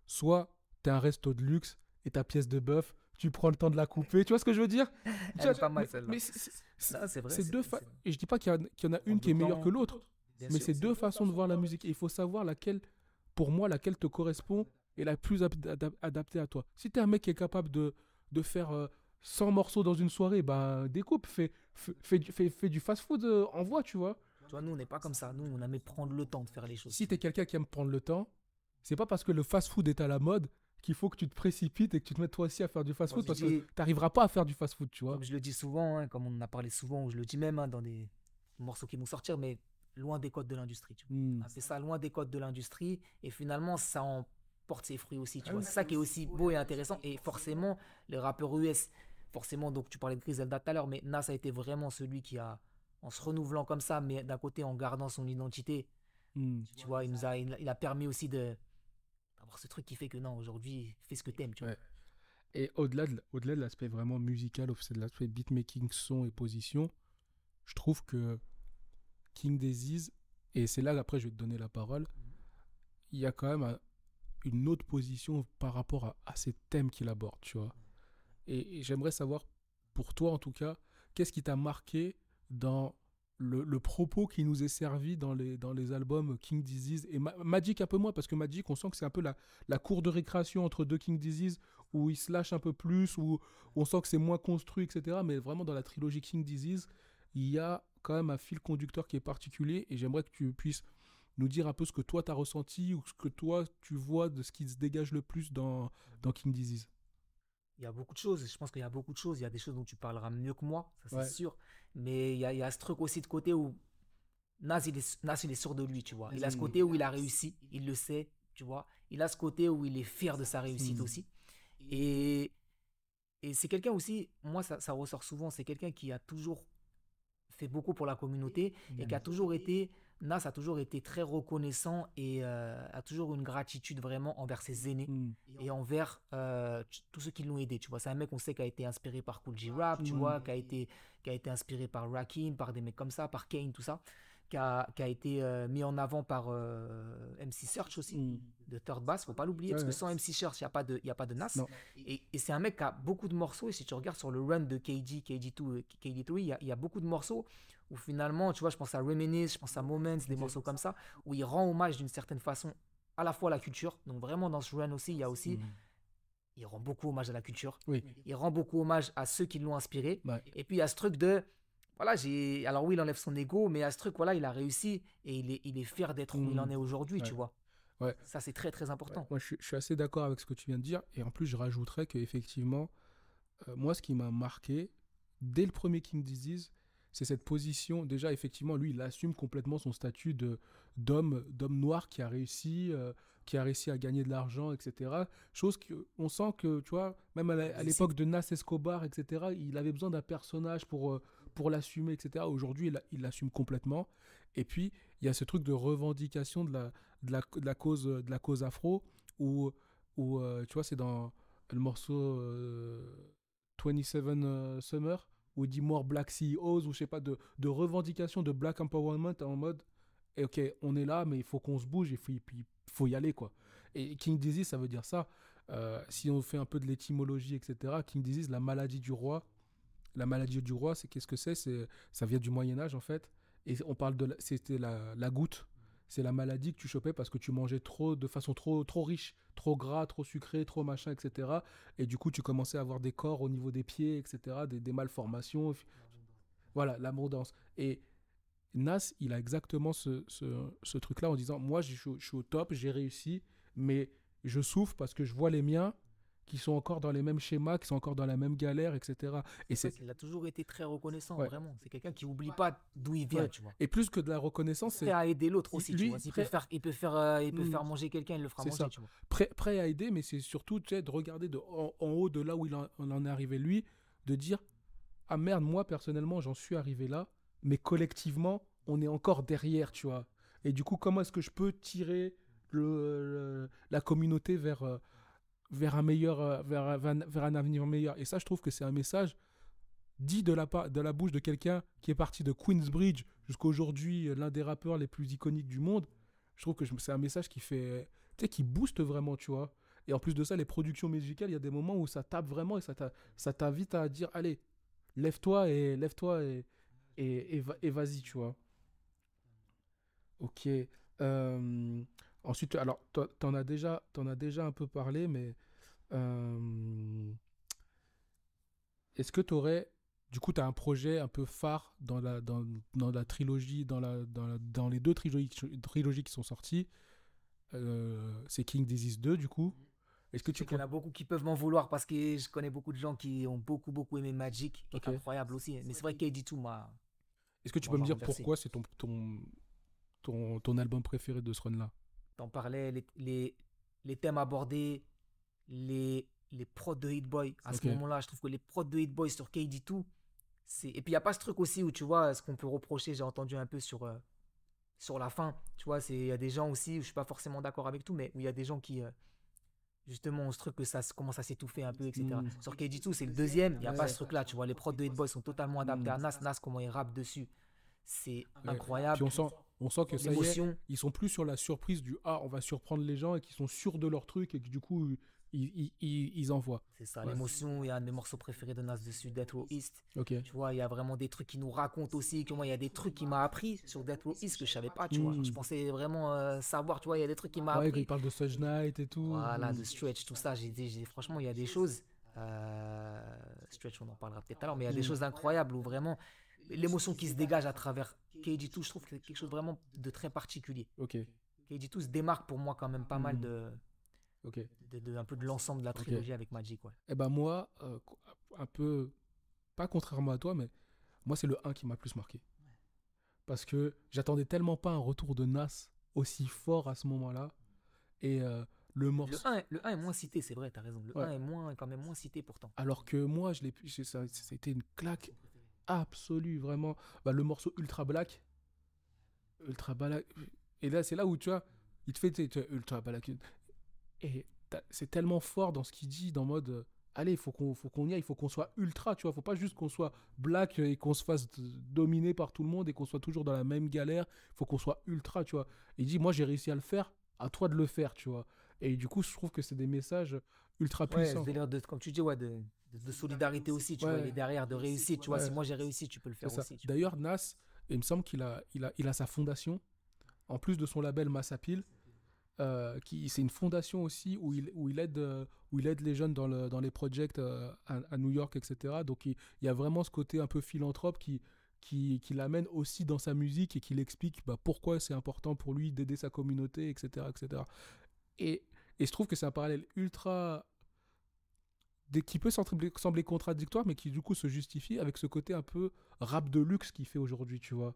[SPEAKER 1] Soit tu es un resto de luxe et ta pièce de bœuf, tu prends le temps de la couper. Tu vois ce que je veux dire?
[SPEAKER 2] Elle est pas mal, celle-là.
[SPEAKER 1] mais c'est-
[SPEAKER 2] vrai.
[SPEAKER 1] c'est deux fa- Et je dis pas qu'il y, en a- qu'il y en a une qui est
[SPEAKER 2] le
[SPEAKER 1] meilleure
[SPEAKER 2] temps.
[SPEAKER 1] que l'autre. Mais c'est deux façons de voir la musique. Et il faut savoir laquelle, pour moi, laquelle te correspond et la plus adaptée à toi. Si tu es un mec qui est capable de, de faire euh, 100 morceaux dans une soirée, bah découpe, fais, fais, fais du- fais- du fast-food, euh, envoie, tu vois.
[SPEAKER 2] Tu vois, nous, on n'est pas comme ça. Nous, on aime prendre le temps de faire les choses.
[SPEAKER 1] Si tu es quelqu'un qui aime prendre le temps, c'est pas parce que le fast-food est à la mode qu'il faut que tu te précipites et que tu te mettes toi aussi à faire du fast-food parce
[SPEAKER 2] dis-
[SPEAKER 1] que tu n'arriveras pas à faire du fast-food, tu vois.
[SPEAKER 2] Comme je le dis souvent, hein, comme on en a parlé souvent, ou je le dis même hein, dans des morceaux qui vont sortir, mais loin des codes de l'industrie. tu vois.
[SPEAKER 1] Hmm.
[SPEAKER 2] On a fait ça loin des codes de l'industrie et finalement, ça en porte ses fruits aussi. Tu
[SPEAKER 1] Ah
[SPEAKER 2] vois.
[SPEAKER 1] oui.
[SPEAKER 2] C'est ça qui est aussi beau et intéressant. Et forcément, les rappeurs US, forcément, donc tu parlais de Griselda tout à l'heure, mais Nas a été vraiment celui qui a, en se renouvelant comme ça, mais d'un côté en gardant son identité,
[SPEAKER 1] Hmm.
[SPEAKER 2] tu vois, il nous a, il, il a permis aussi de d'avoir ce truc qui fait que non, aujourd'hui, fais ce que t'aimes, tu vois.
[SPEAKER 1] Ouais. Et au-delà de, au-delà de l'aspect vraiment musical, c'est de l'aspect beatmaking, son et position, je trouve que King Disease, et c'est là après je vais te donner la parole, il y a quand même un- une autre position par rapport à, ces thèmes qu'il aborde, tu vois. Et, j'aimerais savoir, pour toi en tout cas, qu'est-ce qui t'a marqué dans le, propos qui nous est servi dans les, dans les albums King Disease et Magic un peu moins, parce que Magic, on sent que c'est un peu la, la cour de récréation entre deux King Disease, où il se lâche un peu plus, où on sent que c'est moins construit, etc. Mais vraiment, dans la trilogie King Disease, il y a quand même un fil conducteur qui est particulier, et j'aimerais que tu puisses nous dire un peu ce que toi tu as ressenti, ou ce que toi tu vois de ce qui se dégage le plus dans, dans King Disease?
[SPEAKER 2] Il y a beaucoup de choses, je pense qu'il y a beaucoup de choses, il y a des choses dont tu parleras mieux que moi, ça c'est sûr. Mais il y, a, il y, a, ce truc aussi de côté où Nas il, est, Nas, il est sûr de lui, tu vois. Il a ce côté où il a réussi, il le sait, tu vois. Il a ce côté où il est fier de sa réussite hmm. aussi. Et, et c'est quelqu'un aussi, moi ça, ça ressort souvent, c'est quelqu'un qui a toujours fait beaucoup pour la communauté et qui a toujours été, Nas a toujours été très reconnaissant et euh, a toujours une gratitude vraiment envers ses aînés hmm. et envers euh, tous ceux qui l'ont aidé. Tu vois, c'est un mec, on sait, qui a été inspiré par Cool G Rap, tu vois, qui a été, qui a été inspiré par Rakim, par des mecs comme ça, par Kane, tout ça qui a, qui a été euh, mis en avant par MC Search aussi, mm. de Third Bass, faut pas l'oublier, parce que sans MC Search, il n'y a, pas de, y a pas de Nas. Et, et c'est un mec qui a beaucoup de morceaux, et si tu regardes sur le run de KG, KG2, KG3, il y y a, beaucoup de morceaux où finalement, tu vois, je pense à Reminisce, je pense à Moments, des morceaux comme ça, où il rend hommage d'une certaine façon à la fois à la culture, donc vraiment dans ce run aussi, il y a aussi... Mm. Il rend beaucoup hommage à la culture.
[SPEAKER 1] Oui.
[SPEAKER 2] Il rend beaucoup hommage à ceux qui l'ont inspiré. Et puis il y a ce truc de voilà, j'ai. Alors oui, il enlève son ego, mais à ce truc, voilà, il a réussi et il est, il est fier d'être où il en mmh. est aujourd'hui, tu vois.
[SPEAKER 1] Ouais.
[SPEAKER 2] Ça, c'est très, très important.
[SPEAKER 1] Moi, je, suis assez d'accord avec ce que tu viens de dire. Et en plus, je rajouterais qu'effectivement, euh, moi, ce qui m'a marqué, dès le premier King Disease, c'est cette position. Déjà, effectivement, lui, il assume complètement son statut de d'homme, d'homme noir qui a réussi, euh, qui a réussi à gagner de l'argent, etc. Chose qu'on sent que, tu vois, même à l'époque de Nas Escobar, etc., il avait besoin d'un personnage pour, euh, pour l'assumer, etc. Aujourd'hui, il l'assume complètement. Et puis, il y a ce truc de revendication de la, de la, de la cause, de la cause afro, où, où euh, tu vois, c'est dans le morceau 27 euh, euh, Summer, il dit More Black CEOs, ou je sais pas, de, de revendication de Black Empowerment en mode, et ok, on est là, mais il faut qu'on se bouge, il faut, il faut y aller, quoi. Et King Disease, ça veut dire ça. si on fait un peu de l'étymologie, etc., King Disease, la maladie du roi, la maladie du roi, c'est qu'est-ce que c'est? C'est ça vient du Moyen Âge en fait. Et on parle de c'était la, la, goutte. C'est la maladie que tu chopais parce que tu mangeais trop de façon trop trop riche, trop gras, trop sucré, trop machin, etc. Et du coup, tu commençais à avoir des corps au niveau des pieds, etc. Des, malformations. Voilà, l'abondance. Et Nas, il a exactement ce, ce, ce truc-là en disant Moi, je suis au top, j'ai réussi, mais je souffre parce que je vois les miens qui sont encore dans les mêmes schémas, qui sont encore dans la même galère, etc.
[SPEAKER 2] Et c'est il a toujours été très reconnaissant, vraiment. C'est quelqu'un qui oublie pas d'où il vient, tu vois.
[SPEAKER 1] Et plus que de la reconnaissance,
[SPEAKER 2] c'est prêt à aider l'autre aussi. Lui, tu vois. Il, peut faire, il peut faire, euh, il peut hmm. faire manger quelqu'un, il le fera manger, tu vois.
[SPEAKER 1] Prêt, prêt à aider, mais c'est surtout, tu sais, de regarder de, en, haut de là où il en, en est arrivé lui, de dire ah merde, moi personnellement, j'en suis arrivé là, mais collectivement, on est encore derrière, tu vois. Et du coup, comment est-ce que je peux tirer le, la communauté vers euh, vers un meilleur, euh, vers, vers, un avenir meilleur. Et ça, je trouve que c'est un message dit de la, de la bouche de quelqu'un qui est parti de Queensbridge jusqu'à aujourd'hui euh, l'un des rappeurs les plus iconiques du monde. Je trouve que c'est un message qui fait, qui booste vraiment, tu vois. Et en plus de ça, les productions musicales, il y a des moments où ça tape vraiment et ça t'invite à dire, allez, lève-toi et lève-toi et, et, et, vas-y, tu vois. Ok. Euh, Ensuite, alors, tu en, as déjà, en as déjà un peu parlé, mais euh, est-ce que tu aurais. Du coup, tu as un projet un peu phare dans la, dans, dans la trilogie, dans, la, dans, dans, les deux trilogies, trilogies qui sont sorties. Euh, c'est King Disease 2, du coup?
[SPEAKER 2] Est-ce que tu Il y en a beaucoup qui peuvent m'en vouloir parce que je connais beaucoup de gens qui ont beaucoup, beaucoup aimé Magic, qui est incroyable aussi. Mais c'est vrai KD2 m'a.
[SPEAKER 1] Est-ce que tu peux me dire pourquoi c'est ton, ton, ton, ton album préféré de ce run-là?
[SPEAKER 2] T'en parlais, les, les, les, thèmes abordés, les, les prods de Hit Boy. À ce moment-là, je trouve que les prods de Hit Boy sur KD2, c'est. Et puis, il n'y a pas ce truc aussi où, tu vois, ce qu'on peut reprocher, j'ai entendu un peu sur, euh, sur la fin. Tu vois, il y a des gens aussi, je suis pas forcément d'accord avec tout, mais où il y a des gens qui. Euh, justement, on ce truc que ça commence à s'étouffer un peu, etc. Mm. Sur KD2, c'est le deuxième, il n'y a pas ce truc-là, tu vois. Les prods de Hit Boy sont totalement adaptés à mm. Nas. Nas, comment il rappe dessus. C'est incroyable.
[SPEAKER 1] Puis on sent, on sent que ça y est, ils sont plus sur la surprise du ah on va surprendre les gens et qu'ils sont sûrs de leur truc et que du coup ils, ils, ils envoient.
[SPEAKER 2] C'est ça,
[SPEAKER 1] Ouais.
[SPEAKER 2] l'émotion. Il y a un des morceaux préférés de Nas dessus, Death Row East.
[SPEAKER 1] Ok.
[SPEAKER 2] Tu vois, il y a vraiment des trucs qui nous racontent aussi. Que moi, il y a des trucs qu'il m'a appris sur Death Row East que je savais pas, tu vois.
[SPEAKER 1] Mm.
[SPEAKER 2] Je pensais vraiment euh, savoir, tu vois, il y a des trucs qu'il m'a
[SPEAKER 1] Ouais, quand
[SPEAKER 2] appris.
[SPEAKER 1] il parle de Suge Knight et tout.
[SPEAKER 2] Voilà,
[SPEAKER 1] Mm.
[SPEAKER 2] de Stretch, tout ça. J'ai franchement, il y a des choses. euh, Stretch, on en parlera peut-être tout à l'heure, mais il y a des
[SPEAKER 1] Mm.
[SPEAKER 2] choses incroyables où vraiment l'émotion qui se dégage à travers KG2, je trouve que c'est quelque chose vraiment de très particulier.
[SPEAKER 1] Ok,
[SPEAKER 2] KG2 se démarque pour moi quand même pas mal
[SPEAKER 1] Mm.
[SPEAKER 2] de,
[SPEAKER 1] ok.
[SPEAKER 2] de, de- un peu de l'ensemble de la trilogie avec Magic. Ouais.
[SPEAKER 1] Eh ben moi, euh, un peu, pas contrairement à toi, mais moi c'est le 1 qui m'a plus marqué. Parce que j'attendais tellement pas un retour de Nas aussi fort à ce moment-là. Et euh, le morceau...
[SPEAKER 2] Le 1, est- le 1 est moins cité, c'est vrai, t'as raison. Le
[SPEAKER 1] Ouais.
[SPEAKER 2] 1 est moins, quand même moins cité pourtant.
[SPEAKER 1] Alors que moi, je l'ai, ça, ça a été une claque absolue, vraiment. Bah, le morceau Ultra Black. Ultra Black. Et là, c'est là où tu vois, il te fait tu vois, Ultra Black. Et c'est tellement fort dans ce qu'il dit, dans mode. euh, Allez, il faut qu'on faut qu'on y aille, il faut qu'on soit ultra, tu vois. Faut pas juste qu'on soit black et qu'on se fasse dominer par tout le monde et qu'on soit toujours dans la même galère. Il faut qu'on soit ultra, tu vois. Et il dit, moi, j'ai réussi à le faire, à toi de le faire, tu vois. Et du coup, je trouve que c'est des messages ultra
[SPEAKER 2] Ouais,
[SPEAKER 1] puissants.
[SPEAKER 2] délire de, comme tu dis, ouais, de, de, de solidarité aussi, tu vois,
[SPEAKER 1] Ouais.
[SPEAKER 2] il est derrière, de réussite, tu vois.
[SPEAKER 1] Ouais.
[SPEAKER 2] Si moi j'ai réussi, tu peux le faire aussi. vois.
[SPEAKER 1] D'ailleurs, Nas, il me semble qu'il a, il a, il a sa fondation, en plus de son label Massapil, euh, qui c'est une fondation aussi où il, où il, aide, euh, où il aide les jeunes dans, le, dans les projects euh, à, à New York, etc. Donc il, il y a vraiment ce côté un peu philanthrope qui, qui, qui l'amène aussi dans sa musique et qui l'explique bah, pourquoi c'est important pour lui d'aider sa communauté, etc. etc. Et, et je trouve que c'est un parallèle ultra qui peut sembler, sembler contradictoire, mais qui du coup se justifie avec ce côté un peu rap de luxe qu'il fait aujourd'hui, tu vois.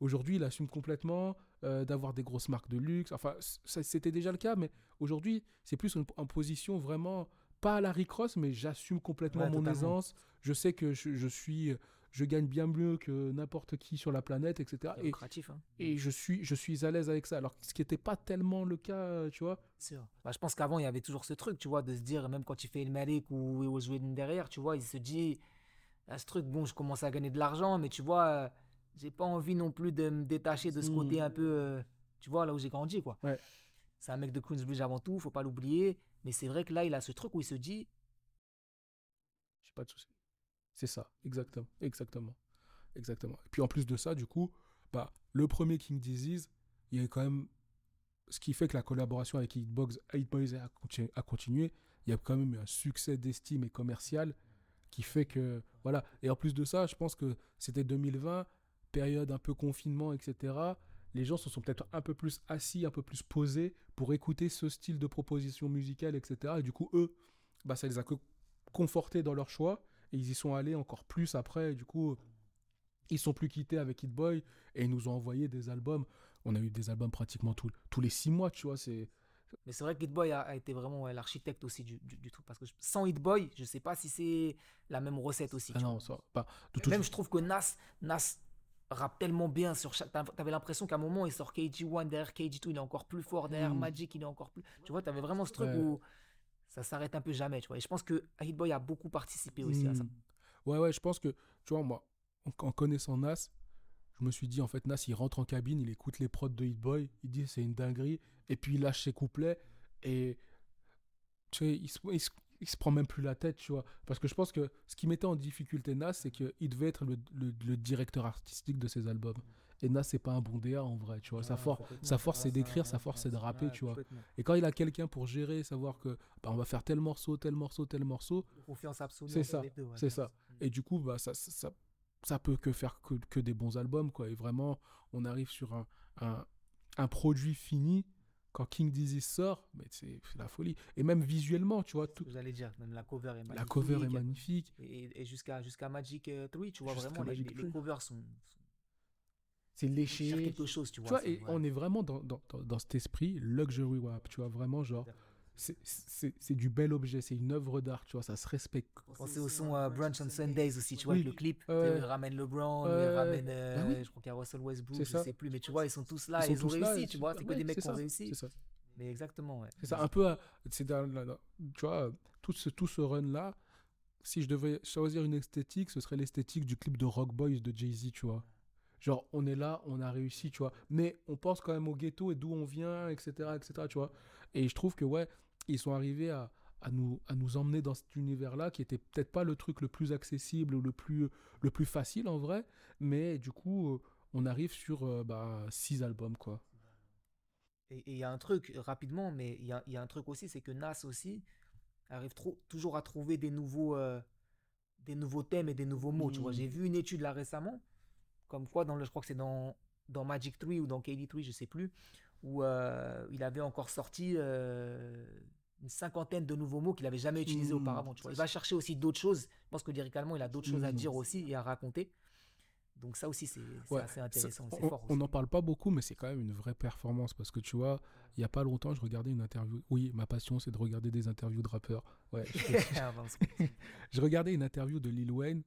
[SPEAKER 1] Aujourd'hui, il assume complètement euh, d'avoir des grosses marques de luxe. Enfin, c'était déjà le cas, mais aujourd'hui, c'est plus une- en position vraiment, pas à la Rick Ross, mais j'assume complètement
[SPEAKER 2] Ouais,
[SPEAKER 1] mon
[SPEAKER 2] totalement.
[SPEAKER 1] aisance. Je sais que je, je suis, je gagne bien mieux que n'importe qui sur la planète, etc. Et,
[SPEAKER 2] lucratif, hein.
[SPEAKER 1] et je suis, je suis à l'aise avec ça. Alors, ce qui n'était pas tellement le cas, euh, tu vois.
[SPEAKER 2] Sûr. Bah, je pense qu'avant, il y avait toujours ce truc, tu vois, de se dire, même quand il fait le Malik ou It Was Written derrière, tu vois, il se dit, ah, ce truc, bon, je commence à gagner de l'argent, mais tu vois, euh, j'ai pas envie non plus de me détacher de ce
[SPEAKER 1] Hmm.
[SPEAKER 2] côté un peu, euh, tu vois, là où j'ai grandi, quoi.
[SPEAKER 1] Ouais.
[SPEAKER 2] C'est un mec de Queensbridge avant tout, faut pas l'oublier. Mais c'est vrai que là, il a ce truc où il se dit,
[SPEAKER 1] J'ai pas de souci. C'est ça, exactement, exactement, exactement. Et puis en plus de ça, du coup, bah, le premier King Disease, il y a quand même ce qui fait que la collaboration avec Hitbox, Hitbox a, conti- a continué. Il y a quand même eu un succès d'estime et commercial qui fait que voilà. Et en plus de ça, je pense que c'était 2020, période un peu confinement, etc. Les gens se sont peut-être un peu plus assis, un peu plus posés pour écouter ce style de proposition musicale, etc. Et du coup, eux, bah, ça les a confortés dans leur choix et ils y sont allés encore plus après. Et du coup, ils sont plus quittés avec Hit Boy et ils nous ont envoyé des albums. On a eu des albums pratiquement tous tous les six mois, tu vois. C'est
[SPEAKER 2] mais c'est vrai que Hit Boy a, a été vraiment ouais, l'architecte aussi du, du, du truc. Parce que je- sans Hit Boy, je sais pas si c'est la même recette aussi.
[SPEAKER 1] ah non,
[SPEAKER 2] vois.
[SPEAKER 1] ça, pas de
[SPEAKER 2] Même je trouve que Nas, Nas rappe tellement bien sur chaque. t'av- T'avais l'impression qu'à un moment il sort KG1 derrière KG2, il est encore plus fort derrière
[SPEAKER 1] Mm.
[SPEAKER 2] Magic, il est encore plus. Tu vois, t'avais vraiment ce truc
[SPEAKER 1] Ouais.
[SPEAKER 2] où ça s'arrête un peu jamais, tu vois. Et je pense que Hit Boy a beaucoup participé aussi à ça.
[SPEAKER 1] Hmm. Ouais, ouais, je pense que, tu vois, moi, en, en connaissant Nas, je me suis dit, en fait, Nas, il rentre en cabine, il écoute les prods de Hit Boy, il dit c'est une dinguerie, et puis il lâche ses couplets, et tu sais, il se, il, se, il se prend même plus la tête, tu vois. Parce que je pense que ce qui mettait en difficulté Nas, c'est qu'il devait être le, le- le directeur artistique de ses albums. Et Nas, c'est pas un bon DA en vrai, tu vois. sa, for- sa force, c'est d'écrire, sa force, c'est de rapper, tu vois. Et quand il a quelqu'un pour gérer, savoir que bah, on va faire tel morceau, tel morceau, tel morceau,
[SPEAKER 2] Confiance absolue.
[SPEAKER 1] C'est ça,
[SPEAKER 2] ouais.
[SPEAKER 1] c'est ça. Et du coup, bah, ça, ça, ça, peut que faire que, que des bons albums, quoi. Et vraiment, on arrive sur un, un, un produit fini. Quand King Disease sort, mais c'est la folie. Et même visuellement, tu vois, tout,
[SPEAKER 2] que J'allais dire, même la cover est magnifique.
[SPEAKER 1] la cover est magnifique.
[SPEAKER 2] Et, et jusqu'à jusqu'à Magic euh, 3, tu vois vraiment, les, les- les
[SPEAKER 1] 3.
[SPEAKER 2] covers sont.
[SPEAKER 1] C'est léché.
[SPEAKER 2] quelque chose, tu
[SPEAKER 1] Tu
[SPEAKER 2] vois.
[SPEAKER 1] et on est vraiment dans, dans, dans, dans cet esprit luxury rap, tu vois, vraiment, genre, c'est- c'est c'est du bel objet, c'est une œuvre d'art, tu vois, ça se respecte.
[SPEAKER 2] Pensez au son euh, Brunch on Sundays aussi, tu vois,
[SPEAKER 1] Oui.
[SPEAKER 2] avec le clip. Il ramène LeBron, il ramène, euh,
[SPEAKER 1] Bah oui.
[SPEAKER 2] je crois qu'il y a Russell Westbrook, je sais plus, mais tu vois, ils sont tous là,
[SPEAKER 1] Ils
[SPEAKER 2] ils,
[SPEAKER 1] sont
[SPEAKER 2] ont
[SPEAKER 1] là,
[SPEAKER 2] réussi, tu vois, c'est que
[SPEAKER 1] ouais,
[SPEAKER 2] des mecs qui ont réussi.
[SPEAKER 1] C'est ça.
[SPEAKER 2] Mais exactement, ouais.
[SPEAKER 1] C'est ça, un peu, à- c'est tu vois, euh, tout ce, tout ce run-là, si je devais choisir une esthétique, ce serait l'esthétique du clip de Rock Boys de Jay-Z, tu vois. Genre, on est là, on a réussi, tu vois. Mais on pense quand même au ghetto et d'où on vient, etc., etc., tu vois. Et je trouve que, ouais, ils sont arrivés à, à nous, à nous emmener dans cet univers-là qui était peut-être pas le truc le plus accessible ou le plus, le plus facile en vrai, mais du coup, euh, on arrive sur euh, bah, six albums, quoi.
[SPEAKER 2] Et il y a un truc, rapidement, mais il y a, y a, un truc aussi, c'est que Nas aussi arrive trop, toujours à trouver des nouveaux, euh, des nouveaux thèmes et des nouveaux mots. Tu vois, j'ai vu une étude là récemment, comme quoi, dans le, je crois que c'est dans, dans Magic 3 ou dans KD3, je sais plus, où il avait encore sorti une cinquantaine de nouveaux mots qu'il n'avait jamais utilisés mmh, auparavant. Tu vois. Il va chercher aussi d'autres choses. Je pense que lyricalement, il a d'autres choses à mmh. dire aussi et à raconter. Donc ça aussi, c'est assez intéressant.
[SPEAKER 1] on n'en parle pas beaucoup, mais c'est quand même une vraie performance parce que tu vois, il n'y a pas longtemps, je regardais une interview. Oui, ma passion, c'est de regarder des interviews de rappeurs. Ouais, je, regardais une interview de Lil Wayne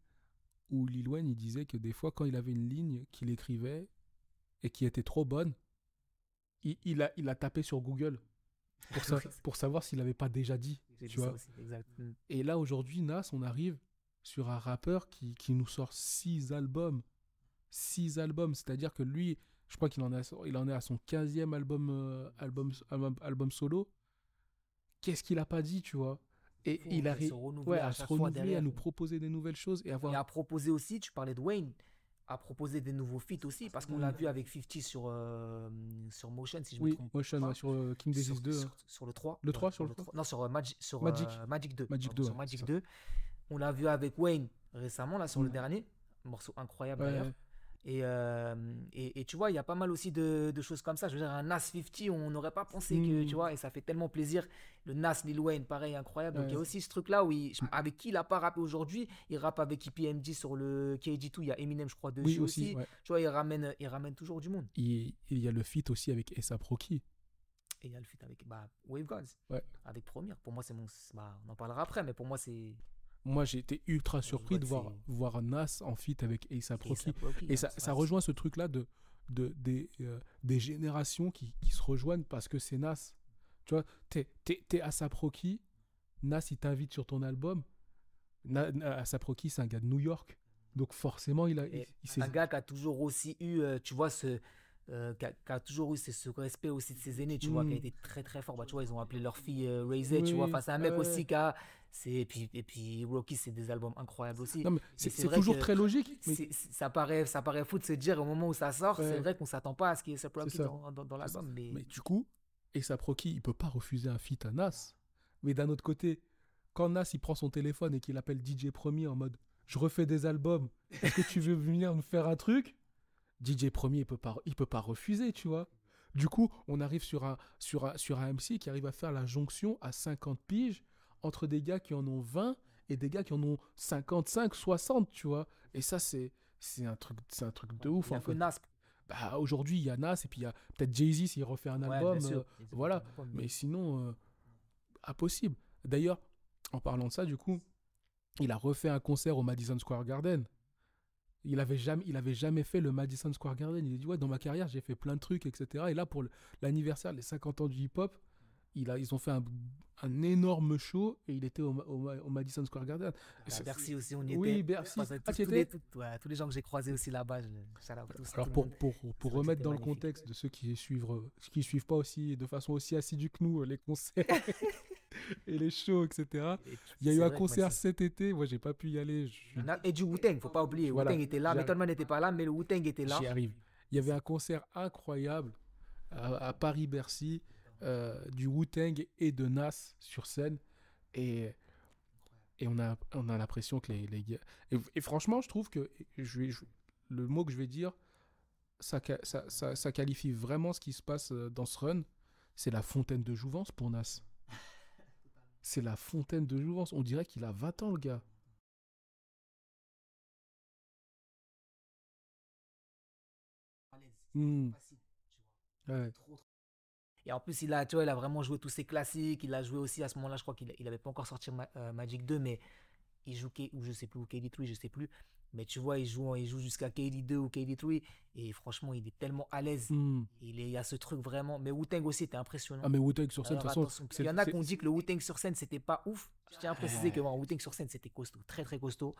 [SPEAKER 1] où Lil Wayne, il disait que des fois, quand il avait une ligne qu'il écrivait et qui était trop bonne, il, a, il a tapé sur Google pour, pour savoir s'il n'avait pas déjà dit. Tu vois mm. Et là, aujourd'hui, Nas, on arrive sur un rappeur qui, qui nous sort six albums. Six albums, c'est-à-dire que lui, je crois qu'il en, il en est à son 15e album, euh, album, album, solo. Qu'est-ce qu'il a pas dit, tu vois? Et il arrive ouais, à, se renouveler, à nous proposer des nouvelles choses et, avoir...
[SPEAKER 2] et à proposer aussi, tu parlais de Wayne, à proposer des nouveaux feats aussi, parce qu'on l'a vu avec 50 sur, euh, sur Motion, si je
[SPEAKER 1] oui,
[SPEAKER 2] me trompe
[SPEAKER 1] Motion, sur euh, King Disease 2.
[SPEAKER 2] Sur, sur, le 3.
[SPEAKER 1] Le 3 sur le 3
[SPEAKER 2] Non, sur, euh, sur
[SPEAKER 1] Magic.
[SPEAKER 2] Magic 2.
[SPEAKER 1] Magic 2.
[SPEAKER 2] Sur Magic 2. On l'a vu avec Wayne récemment, là, sur le mm. dernier. morceau incroyable d'ailleurs. Euh, et, et, tu vois, il y a pas mal aussi de, choses comme ça. Je veux dire, un Nas 50, on n'aurait pas pensé que, tu hmm. vois, et ça fait tellement plaisir. Le Nas Lil Wayne, pareil, incroyable. Donc il y a aussi ce truc-là où, il, avec qui il n'a pas rappé aujourd'hui, il rappe avec EPMD sur le KG2. Il y a Eminem, je crois, dessus aussi. Tu vois, il ramène, il ramène toujours du monde.
[SPEAKER 1] Il, il y a le feat aussi avec Essa Proki.
[SPEAKER 2] Et il y a le feat avec bah, Wave Gods. Avec Premiere. Pour moi, c'est mon. Bah, on en parlera après, mais pour moi, c'est
[SPEAKER 1] moi j'ai été ultra surpris de voir, voir Nas en fit avec A$AP Rocky. Et ça, ça rejoint ce truc-là de, de, des, euh, des générations qui, qui, se rejoignent parce que c'est Nas. Tu vois, t'es, t'es, A$AP Rocky, Nas il t'invite sur ton album. A$AP Rocky c'est un gars de New York. Donc forcément, il a. Il,
[SPEAKER 2] un gars qui a toujours aussi eu, euh, tu vois, ce, euh, qui, a, toujours eu ce, respect aussi de ses aînés, tu vois, qui a mm. été très très fort. Bah, tu vois, ils ont appelé leur fille euh, tu vois, face à un mec aussi qui a. Et puis, et puis Rocky, c'est des albums incroyables aussi.
[SPEAKER 1] C'est toujours très logique.
[SPEAKER 2] Ça, paraît, ça paraît fou de se dire au moment où ça sort, c'est vrai qu'on s'attend pas à ce qu'il y ait Rocky dans, dans, l'album. Mais...
[SPEAKER 1] mais... du coup, A$AP Rocky, il peut pas refuser un feat à Nas. Mais d'un autre côté, quand Nas il prend son téléphone et qu'il appelle DJ Premier en mode je refais des albums, est-ce que tu veux venir nous faire un truc? DJ Premier, il peut pas, il peut pas refuser, tu vois. Du coup, on arrive sur un, sur, un, sur un MC qui arrive à faire la jonction à 50 piges entre des gars qui en ont 20 et des gars qui en ont 55, 60, tu vois. Et ça, c'est, un truc, c'est un truc de ouf.
[SPEAKER 2] Il y a en.
[SPEAKER 1] Bah, aujourd'hui, il y a Nas et puis il y a peut-être Jay-Z s'il refait un album. Euh, voilà. Mais sinon, euh, impossible. D'ailleurs, en parlant de ça, du coup, il a refait un concert au Madison Square Garden. Il avait jamais, il avait jamais fait le Madison Square Garden. Il a dit ouais, dans ma carrière, j'ai fait plein de trucs, etc. Et là, pour l'anniversaire, les 50 ans du hip-hop, il a, ils ont fait un, un, énorme show et il était au, au, Madison Square Garden.
[SPEAKER 2] Bercy aussi, on y était.
[SPEAKER 1] Oui, Bercy.
[SPEAKER 2] Ah, tous, les, tous, les gens que j'ai croisés aussi là-bas.
[SPEAKER 1] Alors pour, pour, pour remettre dans le contexte de ceux qui suivent, qui suivent pas aussi de façon aussi assidue que nous les concerts et les shows, etc. il y a eu un concert cet été, moi j'ai pas pu y aller.
[SPEAKER 2] Et du Wu-Tang, faut pas oublier. Wu-Tang était là, Method Man n'était pas là, mais le Wu-Tang était là.
[SPEAKER 1] J'y arrive. Il y avait un concert incroyable à, Paris-Bercy euh, du Wu-Tang et de Nas sur scène. Et, et on a, on a l'impression que les, les gars. Et, franchement, je trouve que je vais, le mot que je vais dire, ça, ça, ça, ça, qualifie vraiment ce qui se passe euh, dans ce run. C'est la fontaine de jouvence pour Nas. C'est la fontaine de jouvence. On dirait qu'il a 20 ans, le gars.
[SPEAKER 2] Hmm. Et en plus, il a, tu vois, il a vraiment joué tous ses classiques. Il a joué aussi à ce moment-là, je crois qu'il n'avait pas encore sorti euh, Magic 2, mais il joue, ou je sais plus, ou KD3, je sais plus. Mais tu vois, il joue, il joue jusqu'à KD2 ou KD3. Et franchement, il est tellement à l'aise. Hmm. Il, est, il y a ce truc vraiment. Mais Wu-Tang aussi était impressionnant.
[SPEAKER 1] Ah, mais Wu-Tang sur scène, de toute façon.
[SPEAKER 2] Il y en a qui ont dit que le Wu-Tang sur scène, c'était pas ouf. Je tiens à préciser que Wu-Tang sur scène, c'était costaud. Très, très costaud.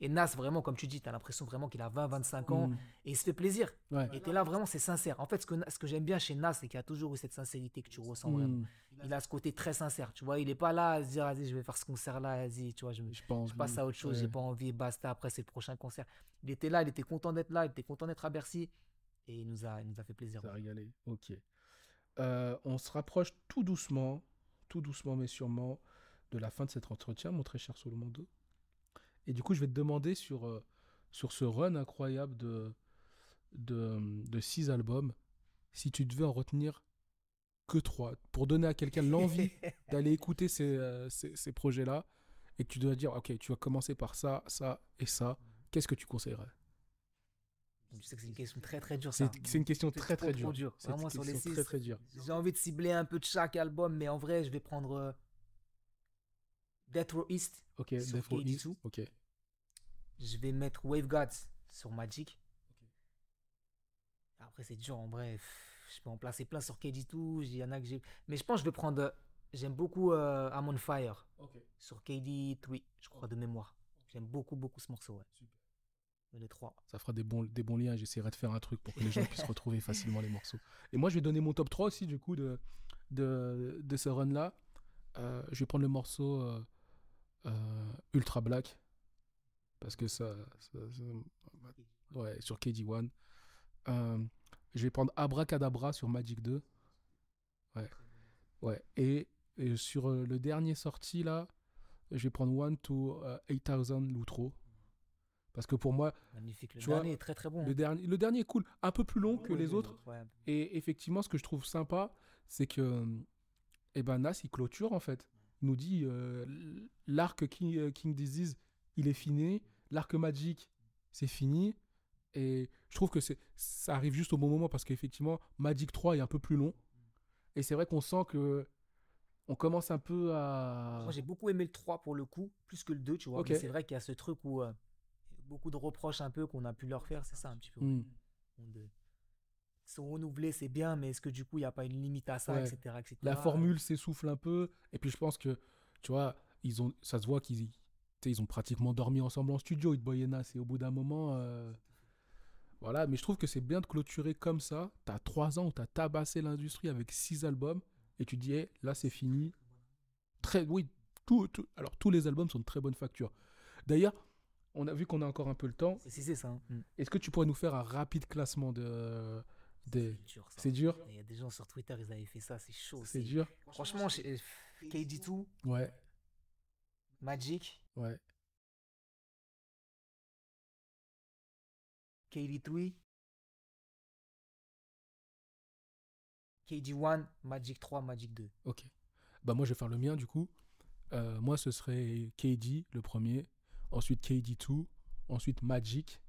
[SPEAKER 2] Et Nas, vraiment, comme tu dis, tu as l'impression vraiment qu'il a 20, 25 ans
[SPEAKER 1] Mm.
[SPEAKER 2] et il se fait plaisir.
[SPEAKER 1] Ouais.
[SPEAKER 2] Et t'es là, vraiment, c'est sincère. En fait, ce que, ce que j'aime bien chez Nas, c'est qu'il y a toujours eu cette sincérité que tu ressens vraiment.
[SPEAKER 1] Mm.
[SPEAKER 2] Il a ce côté très sincère, tu vois. Il est pas là à se dire, vas-y, je vais faire ce concert-là, vas-y, tu vois, je,
[SPEAKER 1] Je pense.
[SPEAKER 2] je passe à autre chose,
[SPEAKER 1] ouais.
[SPEAKER 2] j'ai pas envie, basta, après, c'est le prochain concert. Il était là, il était content d'être là, il était content d'être à Bercy. Et il nous a, il nous a fait plaisir.
[SPEAKER 1] Ça a régalé. Ok. Euh, on se rapproche tout doucement, tout doucement mais sûrement, de la fin de cet entretien, mon très cher Solomondo. Et du coup, je vais te demander sur, euh, sur ce run incroyable de, de, de six albums, si tu devais en retenir que trois, pour donner à quelqu'un l'envie d'aller écouter ces, euh, ces, ces projets-là, et que tu dois dire, ok, tu vas commencer par ça, ça et ça, qu'est-ce que tu conseillerais?
[SPEAKER 2] Je sais que c'est une question très très dure.
[SPEAKER 1] C'est
[SPEAKER 2] ça.
[SPEAKER 1] c'est une question très très dure.
[SPEAKER 2] Vraiment, sur les six,
[SPEAKER 1] très très dure.
[SPEAKER 2] J'ai envie de cibler un peu de chaque album, mais en vrai, je vais prendre euh, Death Row East.
[SPEAKER 1] Ok,
[SPEAKER 2] Sur
[SPEAKER 1] Death Row
[SPEAKER 2] KD2.
[SPEAKER 1] East, ok.
[SPEAKER 2] Je vais mettre Wave Gods sur Magic. Après, c'est dur en. Pff, Je peux en placer plein sur KD2. Il y en a que j'ai. Mais je pense que je vais prendre. J'aime beaucoup euh, I'm on Fire sur KD3, je crois, de mémoire. J'aime beaucoup, beaucoup ce morceau. Ouais. Les trois.
[SPEAKER 1] Ça fera des bons, des bons liens. J'essaierai de faire un truc pour que les gens puissent retrouver facilement les morceaux. Et moi, je vais donner mon top 3 aussi, du coup, de, de, de ce run-là. Euh, je vais prendre le morceau euh, euh, Ultra Black. Parce que ça. ça- ça- ouais, sur KD1. Euh, je vais prendre Abracadabra sur Magic 2. Ouais. Ouais. Et, et sur euh, le dernier sorti, là, je vais prendre One to euh, 8000 Loutro. Parce que pour moi,
[SPEAKER 2] Magnifique. Le
[SPEAKER 1] Tu vois,
[SPEAKER 2] dernier est très très bon.
[SPEAKER 1] le dernier, le dernier est cool, un peu plus long que les autres. Et effectivement, ce que je trouve sympa, c'est que eh ben, Nas, il clôture en fait. Nous dit euh, l'arc King, euh, King Disease, il est fini. L'arc Magic, c'est fini. Et je trouve que ça arrive juste au bon moment parce qu'effectivement, Magic 3 est un peu plus long. Et c'est vrai qu'on sent que on commence un peu à.
[SPEAKER 2] Moi, j'ai beaucoup aimé le 3 pour le coup, plus que le 2, tu vois.
[SPEAKER 1] Ok.
[SPEAKER 2] Mais c'est vrai qu'il y a ce truc où euh, beaucoup de reproches un peu qu'on a pu leur faire, c'est ça un petit peu.
[SPEAKER 1] Hmm.
[SPEAKER 2] De... Ils sont renouvelés, c'est bien, mais est-ce que du coup, il n'y a pas une limite à ça,
[SPEAKER 1] Ouais.
[SPEAKER 2] etc., etc.
[SPEAKER 1] la formule s'essouffle un peu. Et puis je pense que, tu vois, ils ont, ça se voit qu'ils ils ont pratiquement dormi ensemble en studio, Hit Boy et Nas. Et au bout d'un moment, euh, voilà. Mais je trouve que c'est bien de clôturer comme ça. Tu as trois ans où tu as tabassé l'industrie avec six albums. Et tu dis, hey, là, c'est fini. Très, oui, tout, tout- alors tous les albums sont de très bonne facture. D'ailleurs, on a vu qu'on a encore un peu le temps.
[SPEAKER 2] Si c'est ça. hein.
[SPEAKER 1] Est-ce que tu pourrais nous faire un rapide classement de, des.
[SPEAKER 2] C'est dur, Il y a des gens sur Twitter, ils avaient fait ça, c'est chaud.
[SPEAKER 1] C'est dur
[SPEAKER 2] Franchement, euh, KD2,
[SPEAKER 1] Ouais,
[SPEAKER 2] Magic,
[SPEAKER 1] ouais.
[SPEAKER 2] KD3, KD1, Magic 3, Magic 2.
[SPEAKER 1] Ok. Bah moi je vais faire le mien du coup. Euh, moi ce serait KD le premier, ensuite KD2, ensuite Magic,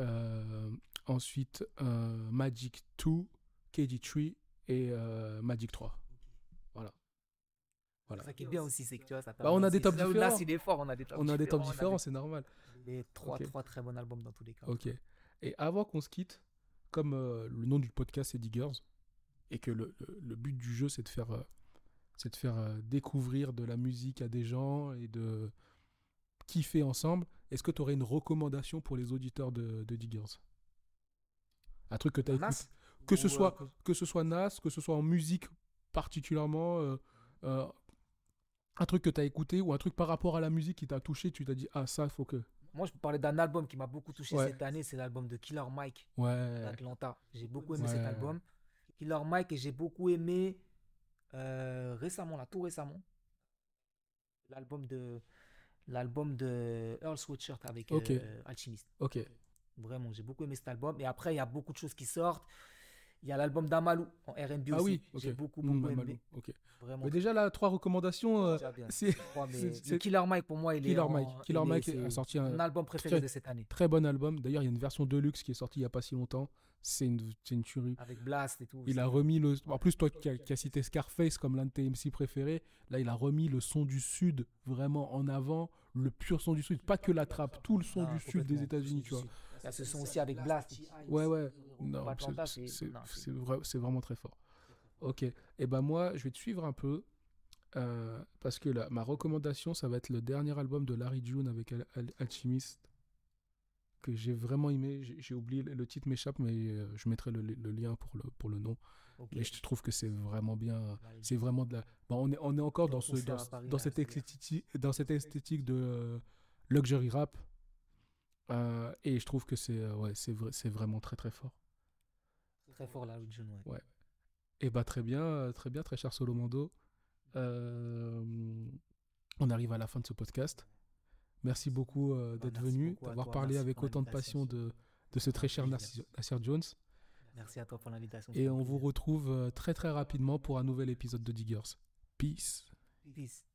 [SPEAKER 1] euh, ensuite euh, Magic 2, KD3 et euh, Magic 3. Voilà. Voilà.
[SPEAKER 2] Ça qui est bien aussi, c'est que tu vois, ça
[SPEAKER 1] Bah, on a des tops
[SPEAKER 2] Là
[SPEAKER 1] différents.
[SPEAKER 2] Nas, il est fort, on a des tops
[SPEAKER 1] On a des tops
[SPEAKER 2] on
[SPEAKER 1] différents, c'est normal.
[SPEAKER 2] Les trois, trois très bons albums dans tous les cas.
[SPEAKER 1] Ok. Et avant qu'on se quitte, comme euh, le nom du podcast c'est Diggers, et que le, le- le but du jeu c'est de faire, euh, c'est de faire euh, découvrir de la musique à des gens et de kiffer ensemble, est-ce que tu aurais une recommandation pour les auditeurs de, de Diggers? Un truc que tu as écouté Que
[SPEAKER 2] Ou,
[SPEAKER 1] ce
[SPEAKER 2] euh,
[SPEAKER 1] soit,
[SPEAKER 2] que-
[SPEAKER 1] que ce soit Nas, que ce soit en musique particulièrement, euh, euh, un truc que tu as écouté ou un truc par rapport à la musique qui t'a touché, tu t'as dit ah ça faut que
[SPEAKER 2] Moi, je peux parler d'un album qui m'a beaucoup touché
[SPEAKER 1] Ouais.
[SPEAKER 2] cette année, c'est l'album de Killer Mike
[SPEAKER 1] ouais
[SPEAKER 2] d'Atlanta. J'ai beaucoup aimé cet album. Killer Mike et j'ai beaucoup aimé euh, récemment, là, tout récemment, l'album de l'album de Earl Sweatshirt avec
[SPEAKER 1] Ok.
[SPEAKER 2] euh, Alchemist.
[SPEAKER 1] ok
[SPEAKER 2] Vraiment, j'ai beaucoup aimé cet album. Et après, il y a beaucoup de choses qui sortent. Il y a l'album d'Amalou en R&B
[SPEAKER 1] ah
[SPEAKER 2] aussi.
[SPEAKER 1] oui
[SPEAKER 2] J'ai beaucoup,
[SPEAKER 1] Mm,
[SPEAKER 2] beaucoup
[SPEAKER 1] bah,
[SPEAKER 2] aimé.
[SPEAKER 1] Malou, ok
[SPEAKER 2] Vraiment.
[SPEAKER 1] Mais déjà là trois recommandations euh, c'est
[SPEAKER 2] Killer Mike, pour moi, il est
[SPEAKER 1] Killer
[SPEAKER 2] en-
[SPEAKER 1] Mike Killer
[SPEAKER 2] il est-
[SPEAKER 1] Mike
[SPEAKER 2] c'est
[SPEAKER 1] a sorti un
[SPEAKER 2] album préféré
[SPEAKER 1] très-
[SPEAKER 2] de cette année.
[SPEAKER 1] très bon album d'ailleurs il y a une version deluxe qui est sortie il y a pas si longtemps c'est une, une tuerie
[SPEAKER 2] Avec Blast et tout.
[SPEAKER 1] Il a remis le. En plus, toi qui as, cité Scarface comme l'un de tes MC préférés, là, il a remis le son du Sud vraiment en avant, le pur son du Sud, pas que la trappe, tout le son
[SPEAKER 2] Ah,
[SPEAKER 1] du Sud des. États-Unis, tu vois.
[SPEAKER 2] Y a ce son aussi avec Blast.
[SPEAKER 1] Ouais, ouais. Non, c'est- vrai- vraiment très fort. Ok. Et ben moi, je vais te suivre un peu. euh, parce que là, ma recommandation, ça va être le dernier album de Larry June avec Al- Al- Alchemist. que j'ai vraiment aimé. J'ai oublié le titre m'échappe, mais euh, je mettrai le, le lien pour le, pour le nom.
[SPEAKER 2] Ok.
[SPEAKER 1] Mais je trouve que c'est vraiment bien. C'est vraiment de la. bon, on, est, on est encore dans, ce, dans,
[SPEAKER 2] à Paris,
[SPEAKER 1] dans
[SPEAKER 2] là,
[SPEAKER 1] cette esthétique, dans cette esthétique de euh, luxury rap. Euh, et je trouve que c'est euh, ouais, c'est vrai, c'est vraiment très très fort.
[SPEAKER 2] Très fort la June, ouais.
[SPEAKER 1] Et bah très bien, euh, très bien, très cher Solomando. Euh, on arrive à la fin de ce podcast. Merci beaucoup
[SPEAKER 2] Bah,
[SPEAKER 1] d'être
[SPEAKER 2] merci
[SPEAKER 1] venu,
[SPEAKER 2] beaucoup
[SPEAKER 1] d'avoir
[SPEAKER 2] toi,
[SPEAKER 1] parlé avec autant de passion de, de ce très cher Nasir Jones.
[SPEAKER 2] Merci à toi pour l'invitation.
[SPEAKER 1] Et on vous retrouve très très rapidement pour un nouvel épisode de Diggers. Peace.
[SPEAKER 2] Peace.